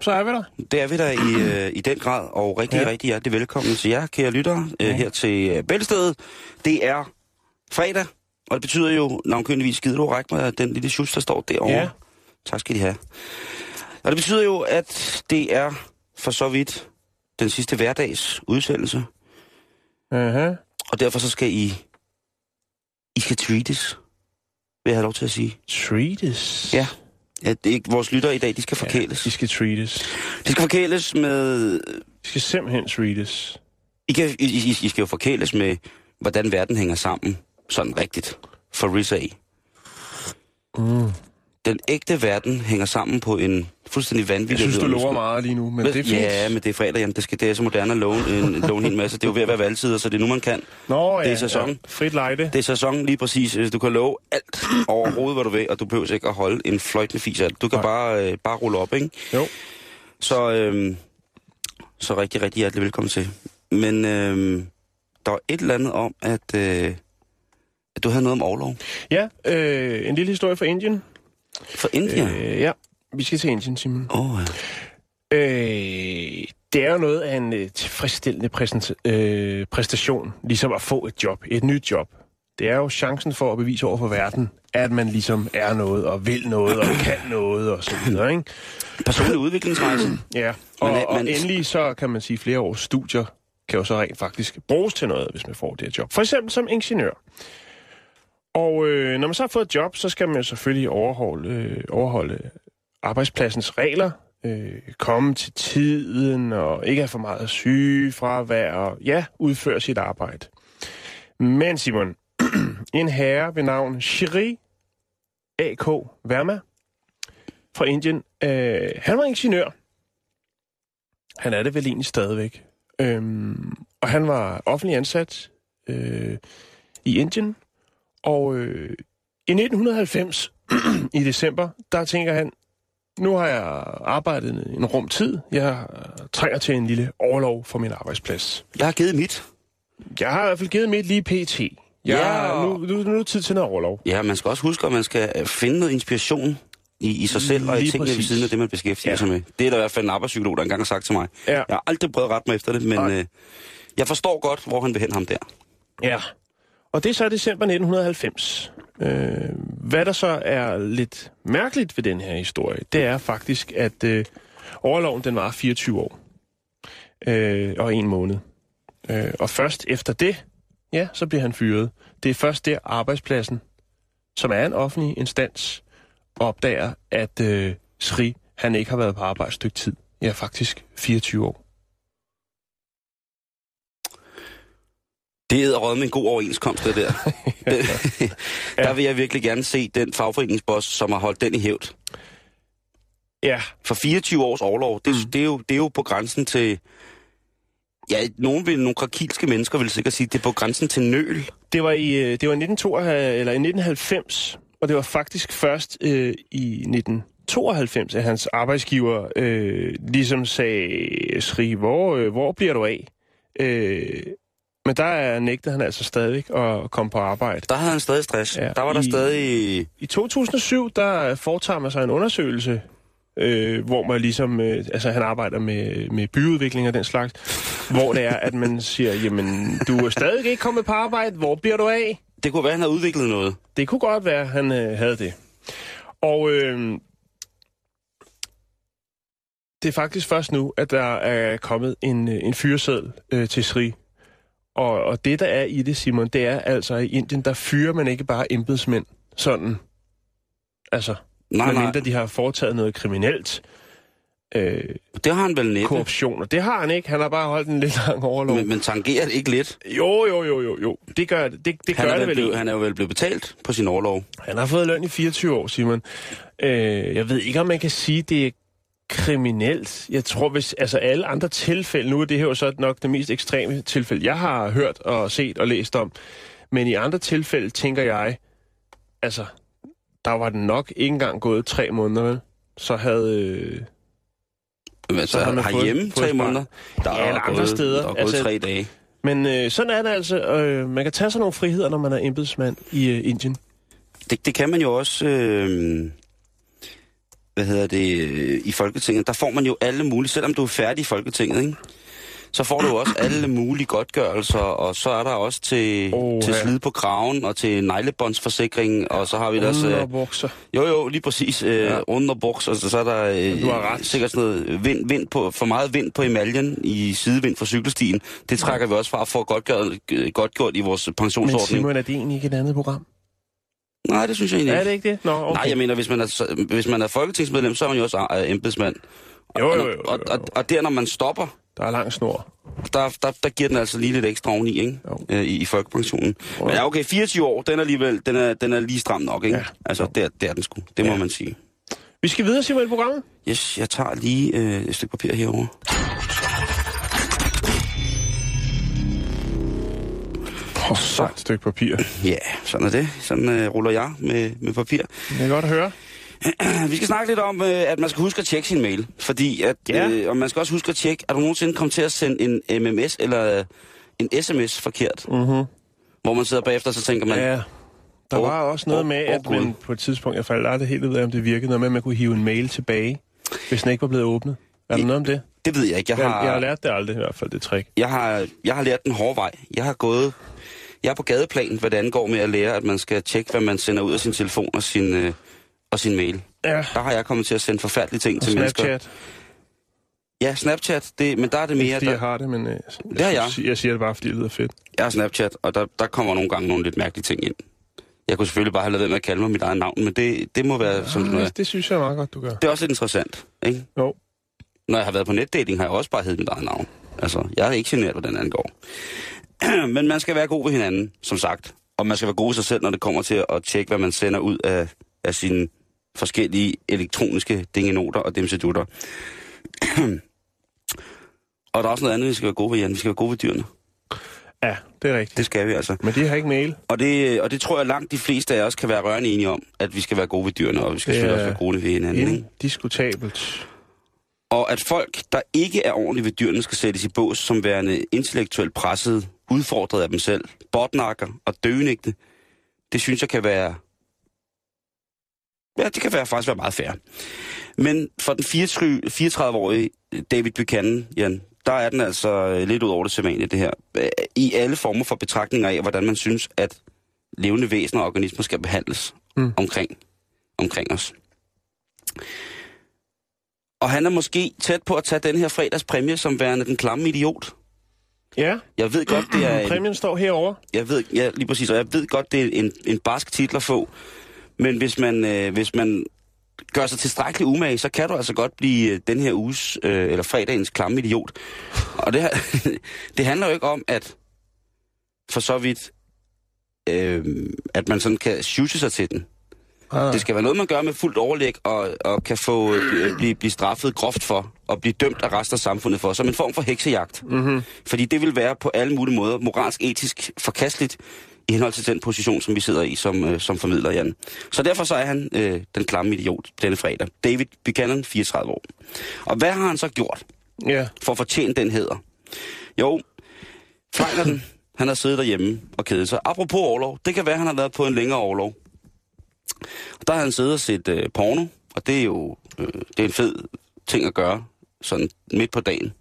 Så er vi der. Det er vi der i, øh, i den grad, og rigtig, ja. Ja. rigtig hjertelig velkommen til jer, kære lyttere, øh, her til øh, Bæltestedet. Det er fredag, og det betyder jo navnkyndigvis, skider du række mig den lille sjus, der står derovre. Ja. Tak skal de have. Og det betyder jo, at det er for så vidt den sidste hverdags udsendelse, Uh-huh. og derfor så skal I, I skal treates, vil jeg have lov til at sige. Treates. Ja. Ja, det er vores lyttere i dag, de skal forkæles. de skal treates. De skal forkæles med De skal simpelthen treates. I, kan, I, I, I skal jo forkæles med, hvordan verden hænger sammen, sådan rigtigt, for Riz af. Mm. Den ægte verden hænger sammen på en fuldstændig vanvittig... Jeg synes, du lover meget lige nu, men det er fint. Ja, men det er fredag, Jan. Det, skal, det er så moderne at låne en, låne en hel masse. Det er jo ved at være valgtider, så det er nu, man kan. Nå, ja, det er sæson. Ja. Frit lejde. Det er sæson lige præcis. Du kan love alt overhovedet, hvad du vil, og du behøver ikke at holde en fløjtende fis alt. Du kan Nej. bare, øh, bare rulle op, ikke? Jo. Så, øh, så rigtig, rigtig hjertelig velkommen til. Men øh, der var et eller andet om, at, øh, du havde noget om overlov. Ja, øh, en lille historie fra Indien. For India? Øh, ja, vi skal til Indien, Simon. Åh, oh, ja. Øh, det er jo noget af en øh, tilfredsstillende præsent, øh, præstation, ligesom at få et job, et nyt job. Det er jo chancen for at bevise over for verden, at man ligesom er noget, og vil noget, og kan noget, og så videre, ikke? Personlig udviklingsrejse. Ja, og, Men, og men- endelig så kan man sige, flere års studier kan jo så rent faktisk bruges til noget, hvis man får det her job. For eksempel som ingeniør. Og øh, når man så har fået et job, så skal man jo selvfølgelig overholde, øh, overholde arbejdspladsens regler, øh, komme til tiden og ikke have for meget sygefravær og ja, udføre sit arbejde. Men Simon, en herre ved navn Shri A.K. Verma fra Indien, øh, han var ingeniør. Han er det vel egentlig stadigvæk. Øhm, og han var offentlig ansat øh, i Indien. Og øh, i 1990, i december, der tænker han, nu har jeg arbejdet en rum tid. Jeg trænger til en lille overlov for min arbejdsplads. Jeg har givet mit. Jeg har i hvert fald givet mit lige pt. Jeg, Ja. nu, nu, nu er det tid til noget overlov. Ja, man skal også huske, at man skal øh, finde noget inspiration i, i sig selv og i Lige tingene ved præcis. siden af det, man beskæftiger Ja. sig med. Det er der i hvert fald en arbejdspsykolog, der engang har sagt til mig. Ja. Jeg har aldrig prøvet rette mig efter det, men Nej. øh, jeg forstår godt, hvor han vil hen ham der. Ja. Og det er så december 1990. Øh, hvad der så er lidt mærkeligt ved den her historie, det er faktisk, at øh, overloven den var 24 år øh, og en måned. Øh, og først efter det, ja, så bliver han fyret. Det er først der arbejdspladsen, som er en offentlig instans, opdager, at øh, Sri, han ikke har været på arbejde et stykke tid. Ja, faktisk 24 år. Det er råd med en god overenskomst, det der. det, der vil jeg virkelig gerne se den fagforeningsboss, som har holdt den i hævd. Ja, For 24 års overlov, det, mm. det, er, jo, det er jo på grænsen til... Ja, nogen vil, nogle krakilske mennesker vil sikkert sige, det er på grænsen til nøl. Det var i øh, det var i 1992 eller i 1990, og det var faktisk først øh, i 1992 at hans arbejdsgiver øh, ligesom sagde, Sri, hvor øh, hvor bliver du af? Øh, men der er nægtede han altså stadig at komme på arbejde. Der havde han stadig stress. Ja, der var der i- stadig... I 2007 der foretager man sig en undersøgelse, øh, hvor man ligesom, øh, altså han arbejder med, med byudvikling og den slags, hvor det er, at man siger, jamen du er stadig ikke kommet på arbejde, hvor bliver du af? Det kunne være, han havde udviklet noget. Det kunne godt være, han øh, havde det. Og øh, det er faktisk først nu, at der er kommet en, øh, en fyreseddel øh, til Sri. Og, og det, der er i det, Simon, det er altså, i Indien, der fyrer man ikke bare embedsmænd sådan. Altså, Nej, nej. medmindre de har foretaget noget kriminelt. øh, Det har han vel næppe. korruption. Og det har han ikke. Han har bare holdt en lidt lang overlov. Men, men tangerer det ikke lidt? Jo, jo, jo, jo, jo. Det gør det. Det, det Han gør er, det vel blevet, han er jo vel blevet betalt på sin overlov. Han har fået løn i 24 år, Simon. Øh, jeg ved ikke, om man kan sige, det er kriminelt. Jeg tror, hvis altså alle andre tilfælde, nu er det her jo så nok det mest ekstreme tilfælde, jeg har hørt og set og læst om, men i andre tilfælde tænker jeg, altså, der var den nok ikke engang gået tre måneder, vel? Så havde... Øh, Men Så så har man herhjemme fået tre måneder. Der Ja, er eller andre gået, steder. Der er gået Altså- tre dage. men øh, sådan er det altså. Øh, man kan tage sig nogle friheder, når man er embedsmand i øh, Indien. Det, det kan man jo også... Øh, hvad hedder det? Øh, I Folketinget. Der får man jo alle mulige... Selvom du er færdig i Folketinget, ikke? Så får du også alle mulige godtgørelser, og så er der også til, Åh, til ja. slid på kraven, og til neglebåndsforsikring, og så har vi ellers... Øh, Underbukser. jo, jo, lige præcis. Øh, Ja. ja. Underboks, og så, så er der øh, Du har ret. sikkert sådan noget vind, vind på, for meget vind på emaljen i sidevind for cykelstien. Det trækker vi også fra for godtgjort, godtgjort i vores Men pensionsordning. Simon, er det egentlig ikke et andet program? Nej, det synes jeg egentlig Er ikke. det ikke det? Nå, okay. Nej, jeg mener, hvis man, er, hvis man er folketingsmedlem, så er man jo også embedsmand. Jo, jo, jo, jo, og, jo. og, og der, når man stopper, Der er lang snor. der, der, der giver den altså lige lidt ekstra oveni, ikke? Jo. Øh, i, i folkepensionen. Men ja, okay, 24 år, den er alligevel, den er, den er lige stram nok, ikke? Ja. Altså, det er, det er den sgu. Det må Ja. man sige. Vi skal videre, Simon, i programmet. Yes, jeg tager lige øh, et stykke papir herover. Oh, så et stykke papir. Ja, sådan er det. Sådan øh, ruller jeg med, med papir. Det er godt at høre. Vi skal snakke lidt om, øh, at man skal huske at tjekke sin mail. Fordi at, Ja. øh, og man skal også huske at tjekke, er du nogensinde kommet til at sende en MMS eller øh, en sms forkert? Mm-hmm. Hvor man sidder bagefter, så tænker man, Ja. Der Åh, var også noget med, at Gud. man på et tidspunkt, jeg faldt aldrig helt ud af, om det virkede, noget med, at man kunne hive en mail tilbage, hvis den ikke var blevet åbnet. Er der noget om det? det ved jeg ikke. Jeg Jeg, har, jeg har lært det aldrig i hvert fald, det trick. jeg har, jeg har lært den hårde vej. Jeg har gået... Jeg er på gadeplan, hvad det angår med at lære, at man skal tjekke, hvad man sender ud af sin telefon og sin, øh, og sin mail. Ja, Der har jeg kommet til at sende forfærdelige ting og til mennesker. Snapchat. Ja, Snapchat, det, men der er det Ikke mere... fordi Der, jeg har det, men øh, Det har jeg. synes- jeg siger det bare, fordi det lyder fedt. Jeg har Snapchat, og der, der kommer nogle gange nogle lidt mærkelige ting ind. Jeg kunne selvfølgelig bare have lavet med at kalde mig mit eget navn, men det, det må være, som det nu er. Ah, det synes jeg er meget godt, du gør. Det er også lidt interessant, ikke? Jo. Når jeg har været på netdating, har jeg også bare heddet mit eget navn. Altså, jeg er ikke generet, hvordan angår. men man skal være god ved hinanden, som sagt. Og man skal være god i sig selv, når det kommer til at tjekke, hvad man sender ud af, af sine forskellige elektroniske dingenoter og dimsedutter. og der er også noget andet, vi skal være gode ved, Jan. Vi skal være gode ved dyrene. Ja, det er rigtigt. Det skal vi altså. Men de har ikke mail. Og det, og det tror jeg langt de fleste af os kan være rørende enige om, at vi skal være gode ved dyrene, og vi skal Det selvfølgelig også være gode ved hinanden. Ikke? Og at folk, der ikke er ordentlige ved dyrene, skal sættes i bås som værende intellektuelt presset, udfordret af dem selv, botnakker og døgenægte, det synes jeg kan være... Ja, det kan være, faktisk være meget fair. Men for den 24 34-årige David Buchanan, Jan, der er den altså øh, lidt ud over det sædvanlige, det her. I alle former for betragtninger af, hvordan man synes, at levende væsener og organismer skal behandles Mm. omkring, omkring os. Og han er måske tæt på at tage den her fredagspræmie som værende den klamme idiot. Ja, Jeg ved godt, det er en, præmien står herovre. jeg ved, ja, lige præcis, og jeg ved godt, det er en, en barsk titel at få. Men hvis man, øh, hvis man gør sig tilstrækkeligt umage, så kan du altså godt blive øh, den her uges, øh, eller fredagens klamme idiot. Og det, her, det handler jo ikke om, at for så vidt, øh, at man sådan kan sjuse sig til den. Ah, Det skal være noget, man gør med fuldt overlæg, og, og kan få øh, blive, blive straffet groft for, og blive dømt af resten af samfundet for, som en form for heksejagt. mm-hmm. Fordi det vil være på alle mulige måder moralsk, etisk forkasteligt, i henhold til den position, som vi sidder i som, øh, som formidler, Jan. Så derfor så er han øh, den klamme idiot denne fredag. David Buchanan, 34 år. Og hvad har han så gjort Ja, for at fortjene den heder? Jo, Flejnerden, han har siddet derhjemme og kedet sig. Apropos overlov, det kan være, at han har været på en længere overlov. Der har han siddet og set øh, porno, og det er jo øh, det er en fed ting at gøre, sådan midt på dagen,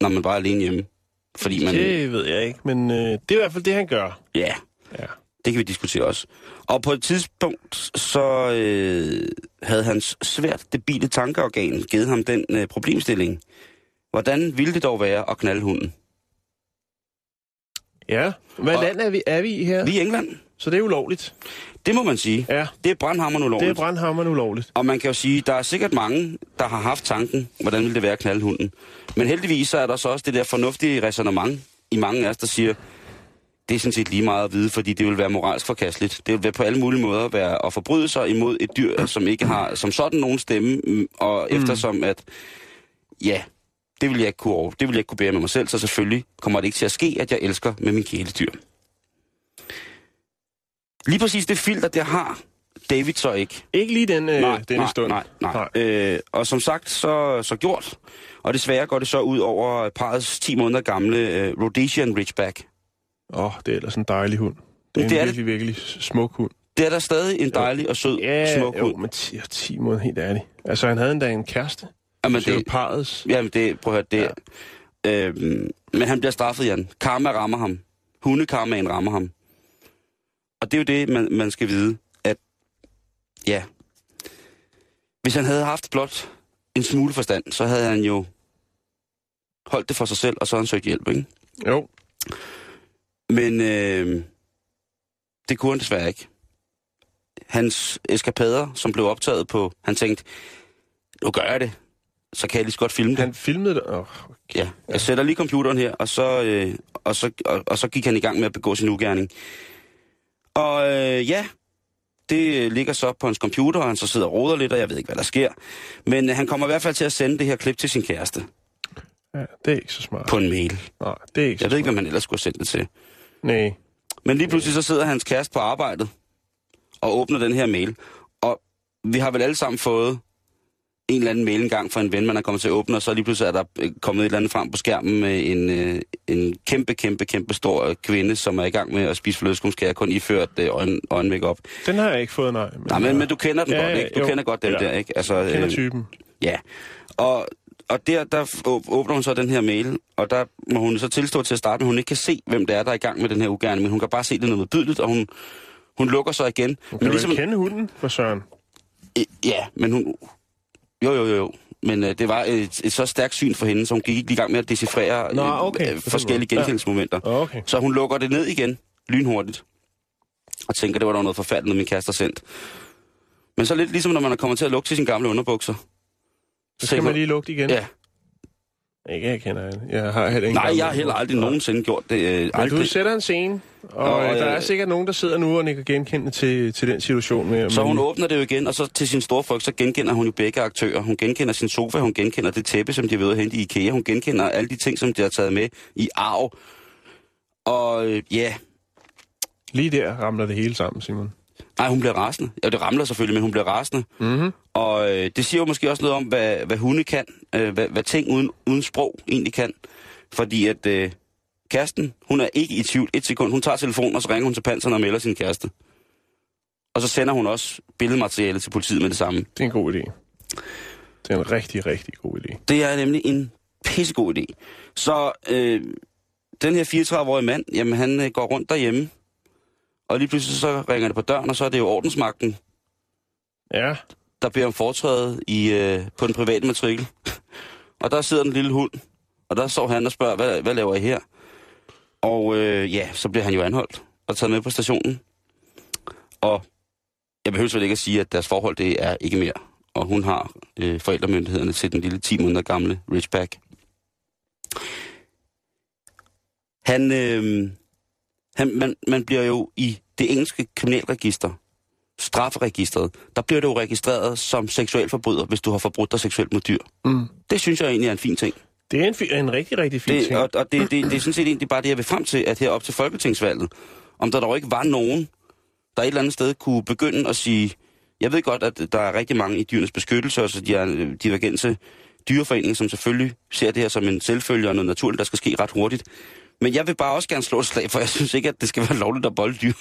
når man bare er alene hjemme. Fordi man... det ved jeg ikke, men øh, det er i hvert fald det, han gør. Ja, Ja. det kan vi diskutere også. Og på et tidspunkt, så øh, havde hans svært debile tankeorgan givet ham den øh, problemstilling. Hvordan ville det dog være at knalde hunden? Ja. Hvad Og- land er vi, er vi i her? Vi er i England. Så det er ulovligt. Det må man sige. Ja. Det er brandhammerende Det ulovligt. er brandhammerne ulovligt. Og man kan jo sige, der er sikkert mange, der har haft tanken, hvordan ville det være at knalde hunden. Men heldigvis så er der så også det der fornuftige resonemang i mange af os, der siger, det er sådan set lige meget at vide, fordi det vil være moralsk forkasteligt. Det vil være på alle mulige måder være at forbryde sig imod et dyr, som ikke har som sådan nogen stemme, mm, og mm. eftersom at, ja, det vil jeg ikke kunne over, det vil jeg ikke kunne bære med mig selv, så selvfølgelig kommer det ikke til at ske, at jeg elsker med min kæledyr. Lige præcis det filter, der har David så ikke. Ikke lige den, øh, Nej, denne nej, stund. nej, nej. Øh, og som sagt, så, så gjort. Og desværre går det så ud over parets 10 måneder gamle øh, Rhodesian Ridgeback. Åh, oh, det er ellers en dejlig hund. Det er en Det er det. virkelig, virkelig smuk hund. Det er der stadig en dejlig og sød Ja, smuk jo, hund. men 10, 10 måneder, helt ærligt. Altså, han havde endda en kæreste. Jamen, Det er det, parets. jamen det, prøv at høre, det, ja. øhm, men han bliver straffet, Jan. Karma rammer ham. Hundekarmaen rammer ham. Og det er jo det, man, man skal vide, at ja, hvis han havde haft blot en smule forstand, så havde han jo holdt det for sig selv, og så havde han søgt hjælp, ikke? Jo. Men øh, det kunne han desværre ikke. Hans eskapader, som blev optaget på, han tænkte, nu gør jeg det, så kan jeg lige så godt filme det. Han filmede det. Oh, Ja, jeg sætter lige computeren her, og så, øh, og, så, og, og så gik han i gang med at begå sin ugerning. Og øh, ja, det ligger så på hans computer, og han så sidder og roder lidt, og jeg ved ikke, hvad der sker. Men øh, han kommer i hvert fald til at sende det her klip til sin kæreste ja, det er ikke så smart. på en mail. Nej, det er ikke så Jeg ved ikke, hvad man ellers skulle sendt det til. Nej. Men lige pludselig så sidder hans kæreste på arbejdet og åbner den her mail. Og vi har vel alle sammen fået en eller anden mail engang fra en ven, man er kommet til at åbne, og så lige pludselig er der øh, kommet et eller andet frem på skærmen med en, øh, en kæmpe, kæmpe, kæmpe stor kvinde, som er i gang med at spise flødeskumskær, kun iført øh, øjen, øjenmakeup. Den har jeg ikke fået, nej. Men, Nej, men, men du kender den Ja, godt, ikke? Du jo. kender godt den Ja. der, ikke? Altså, Jeg kender øh, typen. Ja, og, og der, der åbner hun så den her mail, og der må hun så tilstå til at starte med, hun ikke kan se, hvem det er, der er i gang med den her ugerning, men hun kan bare se, det er noget modbydeligt, og hun, hun lukker så igen. Hun kan ligesom... kende hunden for Søren. Øh, Ja, men hun... Jo, jo, jo. Men øh, det var et, et så stærkt syn for hende, så hun gik ikke i gang med at decifrere Nå, øh, okay. øh, forskellige genkendelsesmomenter. Ja. Okay. Så hun lukker det ned igen, lynhurtigt. Og tænker, det var da noget forfærdeligt, min kæreste har sendt. Men så lidt ligesom, når man er kommet til at lugte til sine gamle underbukser. Så skal man lige lugte igen. Ja. Ikke, jeg kender hende. Jeg har heller ikke Nej, jeg har heller aldrig nogensinde gjort det. Øh, Men aldrig. du sætter en scene, og, Og, øh, der er sikkert nogen, der sidder nu og nikker genkendende til, til den situation. Med, Så hun åbner det jo igen, og så til sin store frygt, så genkender hun jo begge aktører. Hun genkender sin sofa, hun genkender det tæppe, som de har ved at hente i IKEA. Hun genkender alle de ting, som de har taget med i arv. Og øh, ja, Lige der ramler det hele sammen, Simon. Nej, hun bliver rasende. Ja, det ramler selvfølgelig, men hun bliver rasende. Mm-hmm. Og øh, det siger jo måske også noget om, hvad, hvad hunde kan, øh, hvad, hvad ting uden, uden sprog egentlig kan. Fordi at øh, kæresten, hun er ikke i tvivl et sekund. Hun tager telefonen, og så ringer hun til panseren og melder sin kæreste. Og så sender hun også billedmateriale til politiet med det samme. Det er en god idé. Det er en rigtig, rigtig god idé. Det er nemlig en pissegod idé. Så øh, den her 34-årige mand, jamen han øh, går rundt derhjemme, og lige pludselig så ringer det på døren, og så er det jo ordensmagten, Ja, der beder om foretræde i, øh, på den private matrikel. og der sidder den lille hund, og der står han og spørger, hvad, hvad laver I her? Og øh, ja, så bliver han jo anholdt og taget med på stationen. Og jeg behøver vel ikke at sige, at deres forhold det er ikke mere. Og hun har øh, forældremyndighederne til den lille 10 måneder gamle Richback. Han, øh, han man, man bliver jo i det engelske kriminalregister, strafregistret, der bliver du registreret som seksuelforbryder, hvis du har forbrudt dig seksuelt mod dyr. mm. Det synes jeg egentlig er en fin ting. det er en, fi- en rigtig, rigtig fin Det, ting. og og det, det, det er sådan set egentlig bare det, jeg vil frem til, at her op til folketingsvalget, om der dog ikke var nogen, der et eller andet sted kunne begynde at sige, jeg ved godt, at der er rigtig mange i dyrenes beskyttelse, og så de er divergense dyreforeninger, som selvfølgelig ser det her som en selvfølge og noget naturligt, der skal ske ret hurtigt. Men jeg vil bare også gerne slå et slag, for jeg synes ikke, at det skal være lovligt at bolde dyr.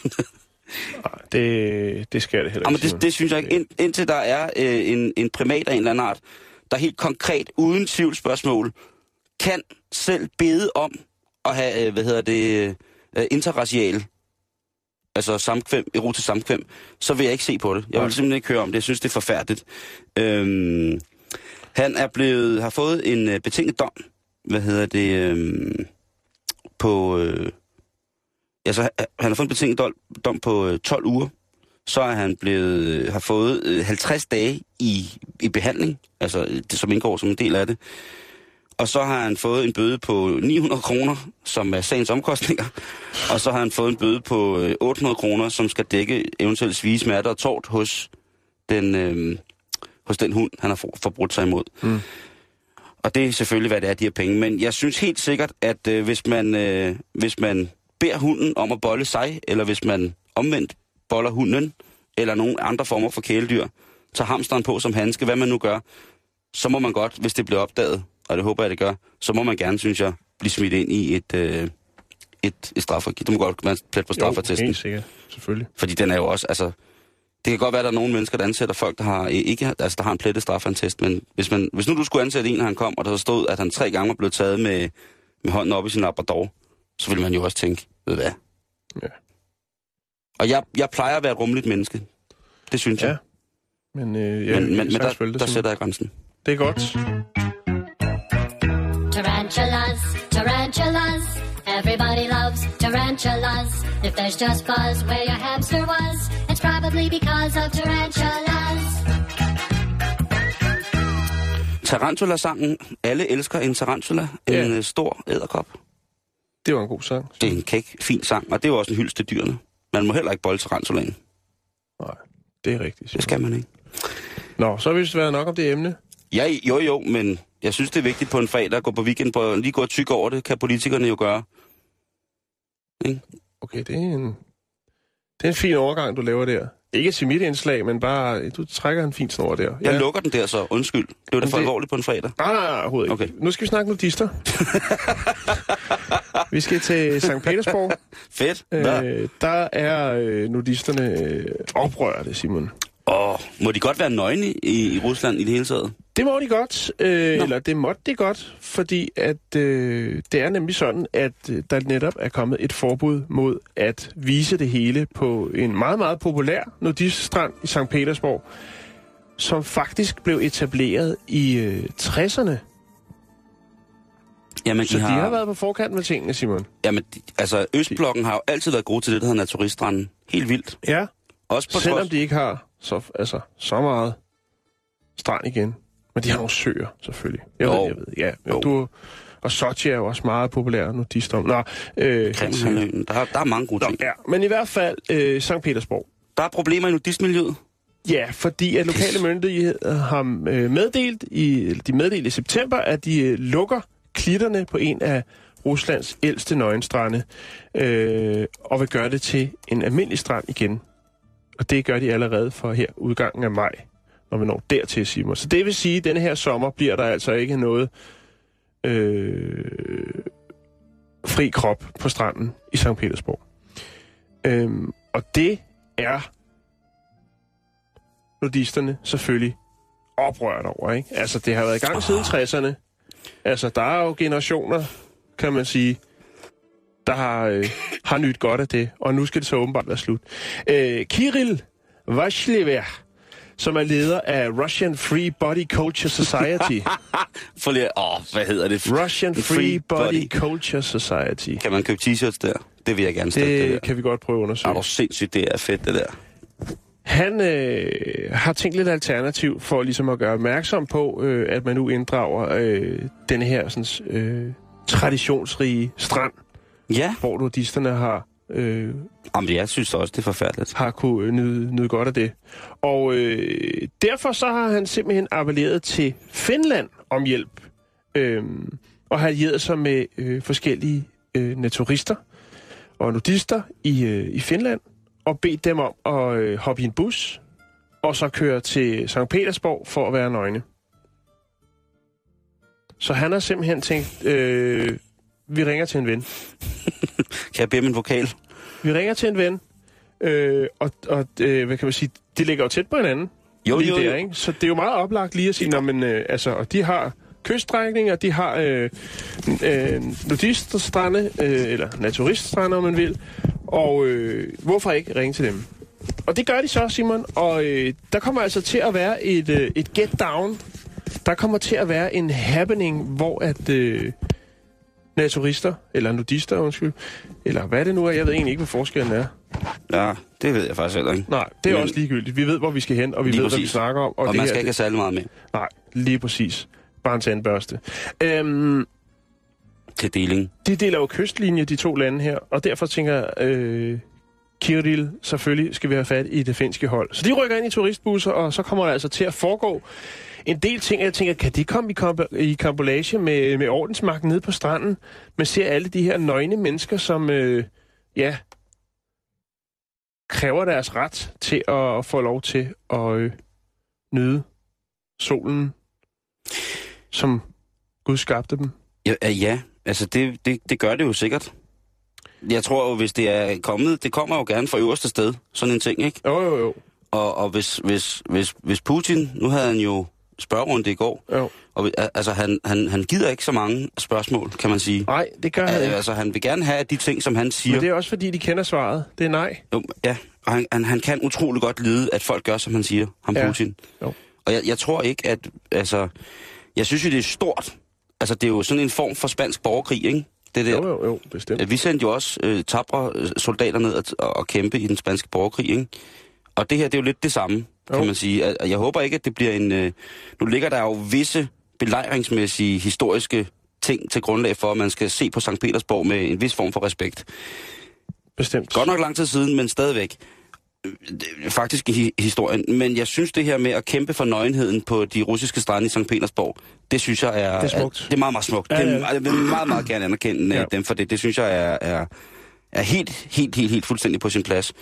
Nej, det, det skal det heller Jamen, ikke, det, det synes jeg ikke. Ind, indtil der er øh, en, en primat af en eller anden art, der helt konkret, uden tvivlsspørgsmål, kan selv bede om at have, øh, hvad hedder det, øh, interracial, altså samkvem, erotisk samkvem, så vil jeg ikke se på det. Jeg vil simpelthen ikke høre om det. Jeg synes, det er forfærdeligt. Øhm, han er blevet, har fået en øh, betinget dom, hvad hedder det, øhm, på, øh, altså, han har fået en betinget dom, på øh, 12 uger. Så er han blevet, øh, har fået øh, 50 dage i, i behandling, altså øh, det som indgår som en del af det. Og så har han fået en bøde på 900 kroner, som er sagens omkostninger. Og så har han fået en bøde på øh, 800 kroner, som skal dække eventuelt svige, smerter og tort hos den, øh, hos den hund, han har for, forbrudt sig imod. Mm. Og det er selvfølgelig, hvad det er, de her penge. Men jeg synes helt sikkert, at øh, hvis, man, øh, hvis man beder hunden om at bolle sig, eller hvis man omvendt boller hunden, eller nogle andre former for kæledyr, tager hamsteren på som handske, hvad man nu gør, så må man godt, hvis det bliver opdaget, og det håber jeg, det gør, så må man gerne, synes jeg, blive smidt ind i et, øh, et, et straffergift. Du må godt være plet på straffertesten. helt sikkert. Selvfølgelig. Fordi den er jo også, altså... Det kan godt være, at der er nogle mennesker, der ansætter folk, der har, ikke, altså, der har en plettet straffantest, men hvis, man, hvis nu du skulle ansætte en, og han kom, og der så stod, at han tre gange var blevet taget med, med hånden op i sin labrador, så ville man jo også tænke, ved hvad? Ja. Og jeg, jeg plejer at være et rummeligt menneske. Det synes Ja. jeg. Men, øh, ja, men, men, men jeg der, der Simon. sætter jeg grænsen. Det er godt. Tarantulas, tarantulas. Everybody loves tarantulas. If there's just buzz where your hamster was, probably because of tarantulas. Tarantula-sangen. Alle elsker en tarantula. En Ja. øh, stor æderkop. Det var en god sang. Det er en kæk, fin sang, og det er jo også en hyldest til dyrene. Man må heller ikke bolde tarantulaen. Nej, det er rigtigt. Det Simon. skal man ikke. Nå, så har vi vist været nok om det emne. Ja, jo jo, men jeg synes, det er vigtigt på en fredag at gå på weekend, på, lige gå og tykke over det, kan politikerne jo gøre. Okay, det er en, det er en fin overgang, du laver der. Ikke til mit indslag, men bare, du trækker en fin snor der. Jeg lukker den der, så undskyld. Det var det for det- alvorligt på en fredag. Nej, nej, nej, overhovedet ikke. Okay. Nu skal vi snakke nudister. vi skal til St. Petersborg. Fedt. Øh, der er øh, nudisterne øh, oprørte, Simon. Åh, må de godt være nøgne i, i Rusland i det hele taget? Det må de godt, øh, eller det måtte de godt, fordi at øh, det er nemlig sådan, at øh, der netop er kommet et forbud mod at vise det hele på en meget, meget populær nudiststrand i St. Petersborg, som faktisk blev etableret i øh, 60'erne. Jamen, Så de har været på forkant med tingene, Simon. Jamen, de, altså, Østblokken har jo altid været gode til det, der hedder naturiststranden. Helt vildt. Ja, Også på selvom trods... de ikke har så, altså, så meget strand igen. Men de har nogle søer, selvfølgelig. Jeg Jo. ved, jeg ved, ja. Jo. Du, og Sochi er jo også meget populær nudistom. Nå, øh, Kremlhalvøen. Der, er- der er mange gode Nå, ting. ja, men i hvert fald øh, St. Petersborg. Der er problemer i nudistmiljøet. Ja, fordi at lokale myndigheder har øh, meddelt i, de meddelte i september, at de øh, lukker klitterne på en af Ruslands ældste nøgenstrande, øh, og vil gøre det til en almindelig strand igen. Og det gør de allerede for her udgangen af maj, når vi når dertil, Simon. Så det vil sige, at denne her sommer bliver der altså ikke noget øh, fri krop på stranden i St. Petersborg. Øhm, og det er nudisterne selvfølgelig oprørt over, ikke? Altså, det har været i gang siden 60'erne. Altså, der er jo generationer, kan man sige, der har, øh, har nyt godt af det, og nu skal det så åbenbart være slut. Øh, Kirill Vashlever, som er leder af Russian Free Body Culture Society. For lige, åh, hvad hedder det? Russian Free Body Culture Society. Kan man købe t-shirts der? Det vil jeg gerne støtte, det, det der. Kan vi godt prøve at Er undersøge. du sindssygt, det er fedt, det der. Han øh, har tænkt lidt alternativ for ligesom at gøre opmærksom på, øh, at man nu inddrager øh, den her sådan, øh, traditionsrige strand, Ja, hvor nudisterne har, øh, Jamen, jeg synes også, det er forfærdeligt. har kunne øh, nyde, nyde godt af det. Og øh, derfor så har han simpelthen appelleret til Finland om hjælp, øh, og har allieret sig med øh, forskellige øh, naturister og nudister i, øh, i Finland, og bedt dem om at øh, hoppe i en bus, og så køre til St. Petersborg for at være nøgne. Så han har simpelthen tænkt, øh, vi ringer til en ven. Kan jeg bede om en vokal? Vi ringer til en ven, øh, og, og øh, hvad kan man sige, de ligger jo tæt på hinanden. Jo, lige jo, der, jo. ikke? Så det er jo meget oplagt lige at sige, når men, øh, altså, og de har kyststrækninger, de har øh, øh, nudiststrande, øh, eller naturiststrande, om man vil, og øh, hvorfor ikke ringe til dem? Og det gør de så, Simon, og øh, der kommer altså til at være et, øh, et get down. Der kommer til at være en happening, hvor at øh, naturister, eller nudister, undskyld, eller hvad det nu er. Jeg ved egentlig ikke, hvad forskellen er. Ja, det ved jeg faktisk heller ikke. Nej, det er Men- også ligegyldigt. Vi ved, hvor vi skal hen, og vi Lige ved, hvad vi præcis. snakker om. Og, og det man her, skal ikke have særlig meget med Nej, lige præcis. Bare en tandbørste. Øhm, til deling. de deler jo kystlinje, de to lande her, og derfor tænker jeg, øh, Kirill, selvfølgelig skal vi have fat i det finske hold. Så de rykker ind i turistbusser, og så kommer der altså til at foregå en del ting. Jeg tænker, kan de komme i, komp- i kampolage med, med ordensmagten nede på stranden? Man ser alle de her nøgne mennesker, som, øh, ja, kræver deres ret til at få lov til at øh, nyde solen, som Gud skabte dem. Ja, ja, ja. altså det, det, det gør det jo sikkert. Jeg tror jo, hvis det er kommet, det kommer jo gerne fra øverste sted, sådan en ting, ikke? Jo, jo, jo. Og, og hvis, hvis, hvis, hvis Putin, nu havde han jo spørgerunde i går, jo. og altså han, han, han gider ikke så mange spørgsmål, kan man sige. Nej, det gør han ikke. Altså han vil gerne have de ting, som han siger. Men det er også fordi, de kender svaret. Det er nej. Jo, ja, og han, han, han kan utrolig godt lide, at folk gør, som han siger, ham Ja. Putin. Jo. Og jeg, jeg tror ikke, at... Altså, jeg synes jo, det er stort. Altså, det er jo sådan en form for spansk borgerkrig, ikke? Det der. Jo, jo, jo, bestemt. Vi sendte jo også øh, tabre øh, soldater ned og, og kæmpe i den spanske borgerkrig, ikke? Og det her, det er jo lidt det samme, jo. Kan man sige. Jeg håber ikke, at det bliver en... Øh, nu ligger der jo visse belejringsmæssige, historiske ting til grundlag for, at man skal se på St. Petersborg med en vis form for respekt. Bestemt. Godt nok lang tid siden, men stadigvæk. Øh, er Faktisk i hi- historien. Men jeg synes, det her med at kæmpe for nøgenheden på de russiske strande i St. Petersborg, det synes jeg er... Det er smukt. det er meget, meget smukt. Ja, Ja, det er, jeg vil meget, meget gerne anerkende Ja. ja. dem for det. Det synes jeg er, er, er helt, helt, helt, helt fuldstændig på sin plads.